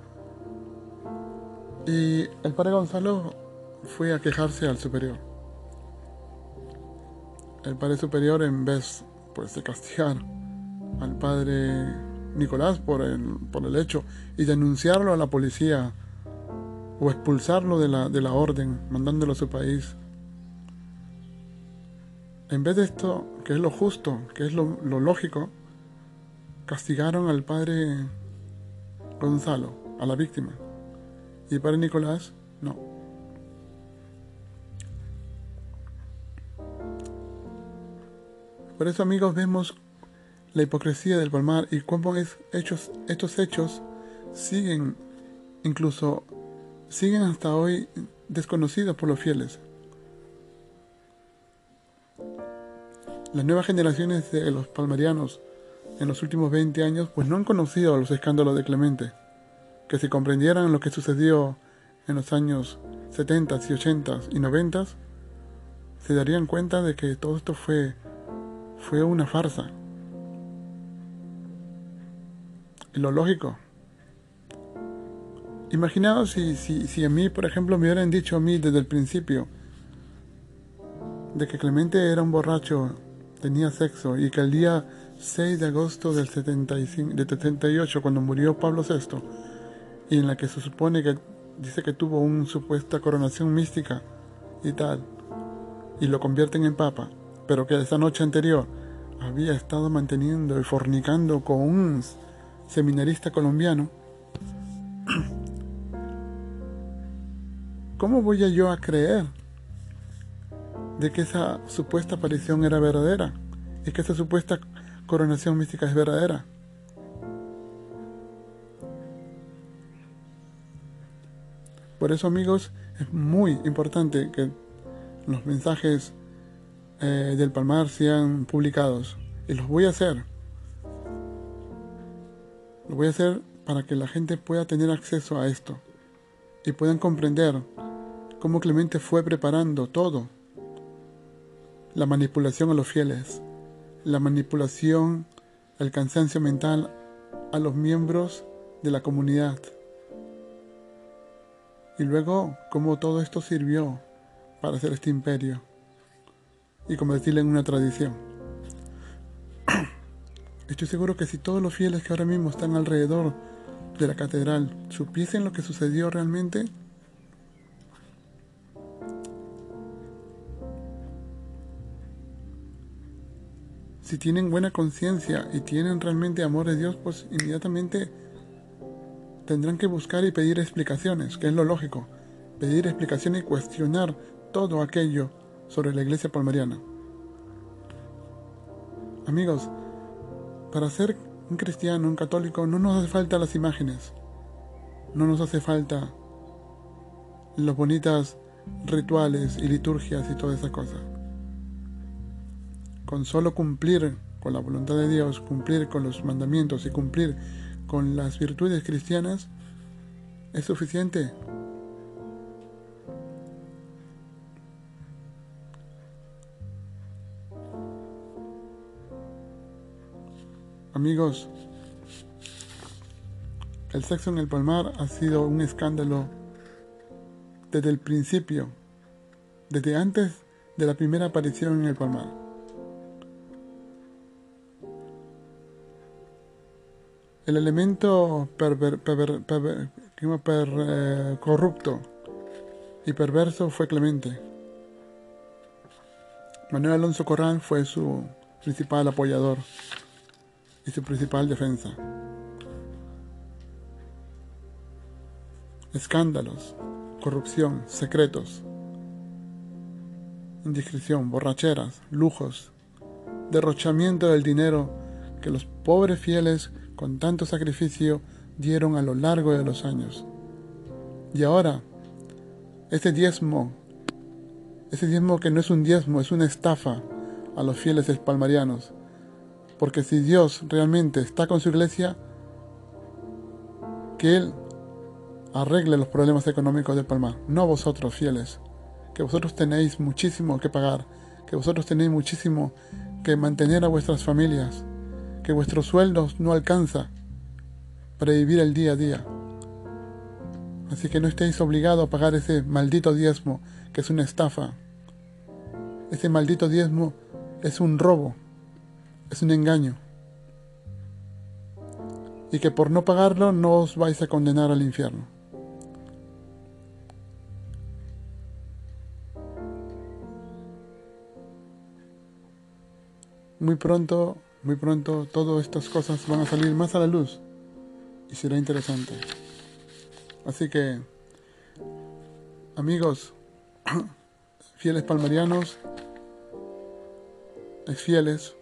Speaker 1: Y el padre Gonzalo fue a quejarse al superior. El padre superior en vez pues de castigar al padre Nicolás por el, por el hecho y denunciarlo a la policía o expulsarlo de la, de la orden, mandándolo a su país. En vez de esto, que es lo justo, que es lo, lo lógico, castigaron al padre Gonzalo, a la víctima. Y para Nicolás, no. Por eso, amigos, vemos la hipocresía del Palmar y cómo es hechos, estos hechos siguen, incluso siguen hasta hoy desconocidos por los fieles. Las nuevas generaciones de los palmarianos en los últimos 20 años pues no han conocido los escándalos de Clemente. Que si comprendieran lo que sucedió en los años 70 y 80 y 90 se darían cuenta de que todo esto fue fue una farsa. Y lo lógico. Imaginaos si, si, si a mí, por ejemplo, me hubieran dicho a mí desde el principio de que Clemente era un borracho, tenía sexo y que el día 6 de agosto del 75, de 78, cuando murió Pablo VI, y en la que se supone que dice que tuvo una supuesta coronación mística y tal, y lo convierten en papa, pero que esa noche anterior había estado manteniendo y fornicando con un seminarista colombiano, ¿cómo voy yo a creer de que esa supuesta aparición era verdadera y que esa supuesta coronación mística es verdadera. Por eso amigos, es muy importante que los mensajes eh, del Palmar sean publicados. Y los voy a hacer. Lo voy a hacer para que la gente pueda tener acceso a esto y puedan comprender cómo Clemente fue preparando todo. La manipulación a los fieles, la manipulación, el cansancio mental a los miembros de la comunidad. Y luego cómo todo esto sirvió para hacer este imperio y convertirlo en una tradición. <clears throat> Estoy seguro que si todos los fieles que ahora mismo están alrededor de la catedral supiesen lo que sucedió realmente, si tienen buena conciencia y tienen realmente amor de Dios, pues inmediatamente tendrán que buscar y pedir explicaciones, que es lo lógico. Pedir explicaciones y cuestionar todo aquello sobre la iglesia palmariana. Amigos, para ser un cristiano, un católico, no nos hace falta las imágenes. No nos hace falta los bonitas rituales y liturgias y toda esa cosa con solo cumplir con la voluntad de Dios, cumplir con los mandamientos y cumplir con las virtudes cristianas, es suficiente. Amigos, el sexo en el palmar ha sido un escándalo desde el principio, desde antes de la primera aparición en el palmar. El elemento eh, corrupto y perverso fue Clemente. Manuel Alonso Corral fue su principal apoyador y su principal defensa. Escándalos, corrupción, secretos, indiscreción, borracheras, lujos, derrochamiento del dinero que los pobres fieles con tanto sacrificio dieron a lo largo de los años. Y ahora, ese diezmo, ese diezmo que no es un diezmo, es una estafa a los fieles espalmarianos. Porque si Dios realmente está con su iglesia, que Él arregle los problemas económicos del Palmar, no vosotros fieles, que vosotros tenéis muchísimo que pagar, que vosotros tenéis muchísimo que mantener a vuestras familias, que vuestros sueldos no alcanza para vivir el día a día. Así que no estéis obligados a pagar ese maldito diezmo, que es una estafa. Ese maldito diezmo es un robo, es un engaño. Y que por no pagarlo no os vais a condenar al infierno. muy pronto, muy pronto, todas estas cosas van a salir más a la luz y será interesante. Así que, amigos, <clears throat> fieles palmarianos, fieles,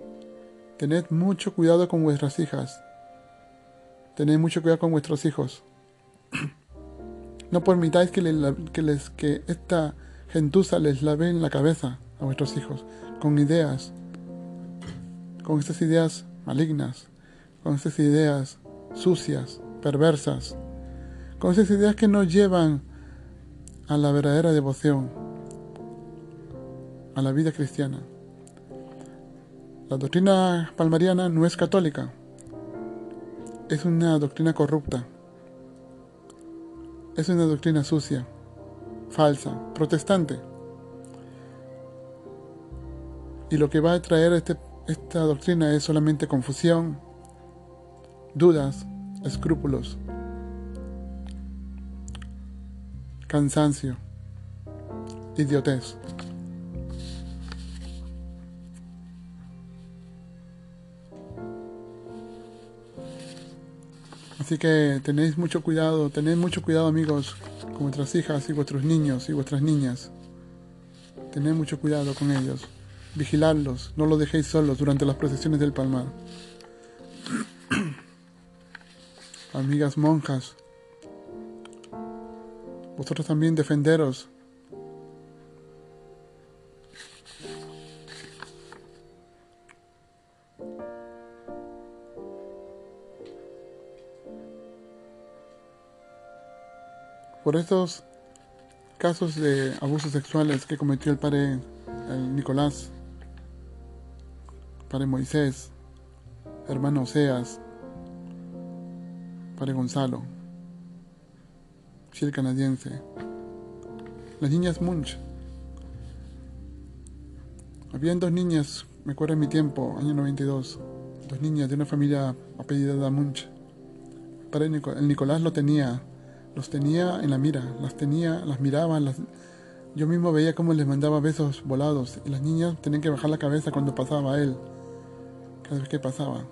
Speaker 1: tened mucho cuidado con vuestras hijas. Tened mucho cuidado con vuestros hijos. <clears throat> No permitáis que, les, que esta gentuza les lave en la cabeza a vuestros hijos con ideas, con estas ideas malignas, con estas ideas sucias, perversas, con esas ideas que nos llevan a la verdadera devoción, a la vida cristiana. La doctrina palmariana no es católica, es una doctrina corrupta, es una doctrina sucia, falsa, protestante. Y lo que va a traer este, esta doctrina es solamente confusión, dudas, escrúpulos, cansancio, idiotez. Así que tenéis mucho cuidado, tenéis mucho cuidado amigos con vuestras hijas y vuestros niños y vuestras niñas. Tened mucho cuidado con ellos. Vigiladlos, no los dejéis solos durante las procesiones del palmar. <clears throat> Amigas monjas, vosotros también defenderos Por estos casos de abusos sexuales que cometió el padre Nicolás, padre Moisés, hermano Oseas, padre Gonzalo, el canadiense, las niñas Munch. Habían dos niñas, me acuerdo en mi tiempo, año 92, dos niñas de una familia apellidada Munch. Padre el Nicolás lo tenía los tenía en la mira, las tenía, las miraba, yo mismo veía cómo les mandaba besos volados y las niñas tenían que bajar la cabeza cuando pasaba él, vez que pasaba.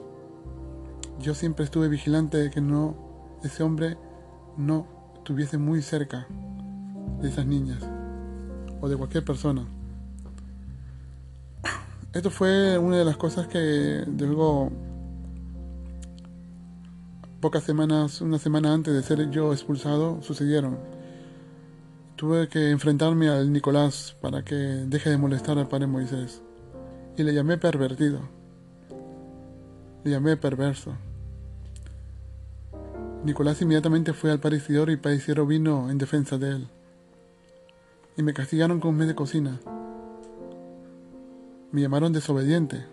Speaker 1: Yo siempre estuve vigilante de que no, ese hombre no estuviese muy cerca de esas niñas o de cualquier persona. Esto fue una de las cosas que luego pocas semanas, una semana antes de ser yo expulsado, sucedieron. Tuve que enfrentarme al Nicolás para que deje de molestar al padre Moisés. Y le llamé pervertido. Le llamé perverso. Nicolás inmediatamente fue al padre Isidoro y padre Isidoro vino en defensa de él. Y me castigaron con un mes de cocina. Me llamaron desobediente.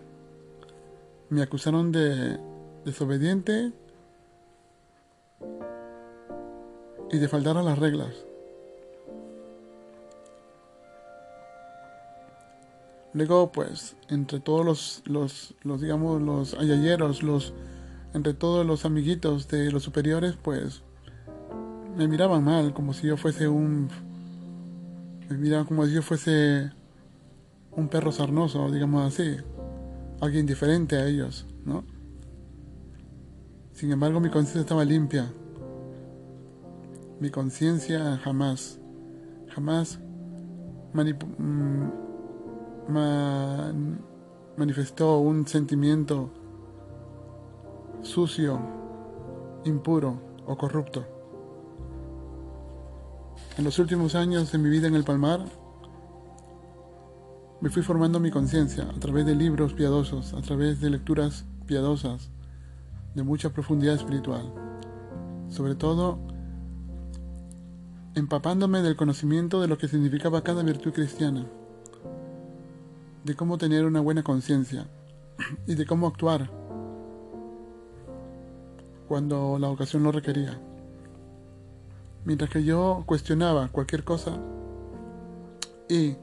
Speaker 1: Me acusaron de desobediente y de faltar a las reglas. Luego, pues, entre todos los, los, digamos, los ayayeros, los, entre todos los amiguitos de los superiores, pues, me miraban mal, como si yo fuese un, me miraban como si yo fuese un perro sarnoso, digamos así, alguien diferente a ellos, ¿no? Sin embargo, mi conciencia estaba limpia. Mi conciencia jamás, jamás manifestó un sentimiento sucio, impuro o corrupto. En los últimos años de mi vida en el Palmar, me fui formando mi conciencia a través de libros piadosos, a través de lecturas piadosas de mucha profundidad espiritual. Sobre todo, empapándome del conocimiento de lo que significaba cada virtud cristiana, de cómo tener una buena conciencia y de cómo actuar cuando la ocasión lo requería. Mientras que yo cuestionaba cualquier cosa y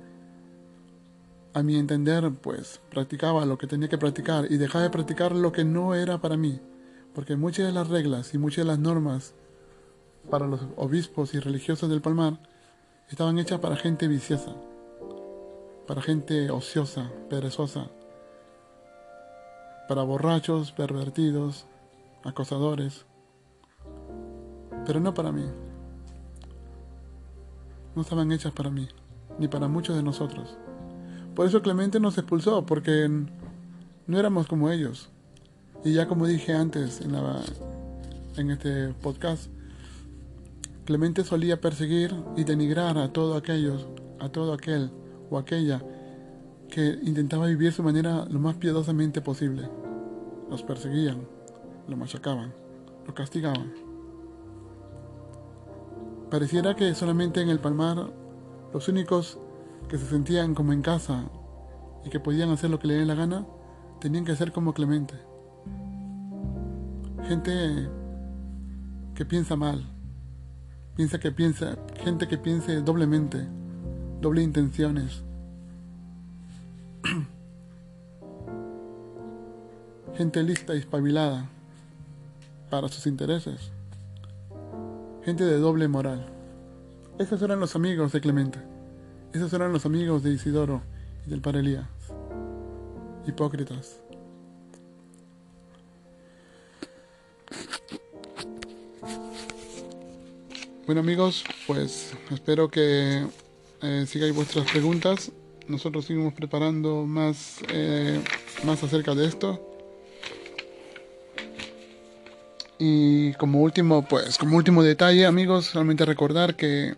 Speaker 1: a mi entender pues practicaba lo que tenía que practicar y dejaba de practicar lo que no era para mí, porque muchas de las reglas y muchas de las normas para los obispos y religiosos del Palmar estaban hechas para gente viciosa, para gente ociosa, perezosa, para borrachos, pervertidos, acosadores, pero no para mí. No estaban hechas para mí, ni para muchos de nosotros. Por eso Clemente nos expulsó, porque no éramos como ellos. Y ya como dije antes en, este podcast, Clemente solía perseguir y denigrar a todos aquellos, a todo aquel o aquella que intentaba vivir su manera lo más piadosamente posible. Los perseguían, lo machacaban, lo castigaban. Pareciera que solamente en el Palmar los únicos que se sentían como en casa y que podían hacer lo que le den la gana, tenían que ser como Clemente. Gente que piensa mal, piensa que piensa, gente que piense doblemente, doble intenciones. <clears throat> gente lista y espabilada para sus intereses. Gente de doble moral. Esos eran los amigos de Clemente. Esos eran los amigos de Isidoro y del padre Elías. Hipócritas. Bueno amigos, pues espero que eh, sigáis vuestras preguntas. Nosotros seguimos preparando más, eh, más acerca de esto. Y como último, pues como último detalle, amigos, solamente recordar que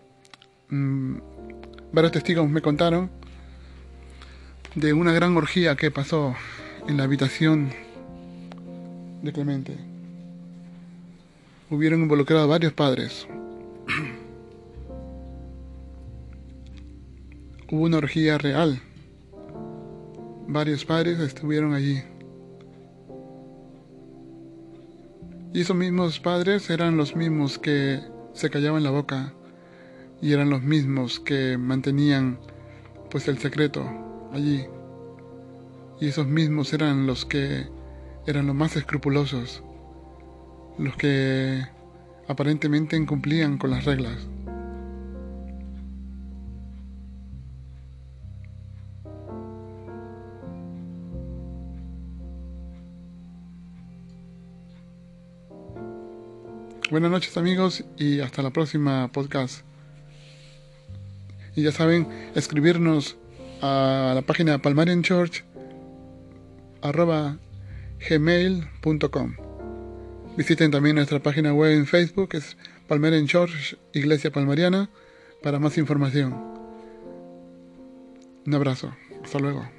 Speaker 1: mm, varios testigos me contaron de una gran orgía que pasó en la habitación de Clemente. Hubieron involucrado varios padres. Hubo una orgía real. Varios padres estuvieron allí. Y esos mismos padres eran los mismos que se callaban la boca y eran los mismos que mantenían pues el secreto allí. Y esos mismos eran los que eran los más escrupulosos, los que aparentemente incumplían con las reglas. Buenas noches amigos y hasta la próxima podcast. Y ya saben, escribirnos a la página palmarianchurch.gmail.com Visiten también nuestra página web en Facebook, es Palmarian Church Iglesia Palmariana, para más información. Un abrazo. Hasta luego.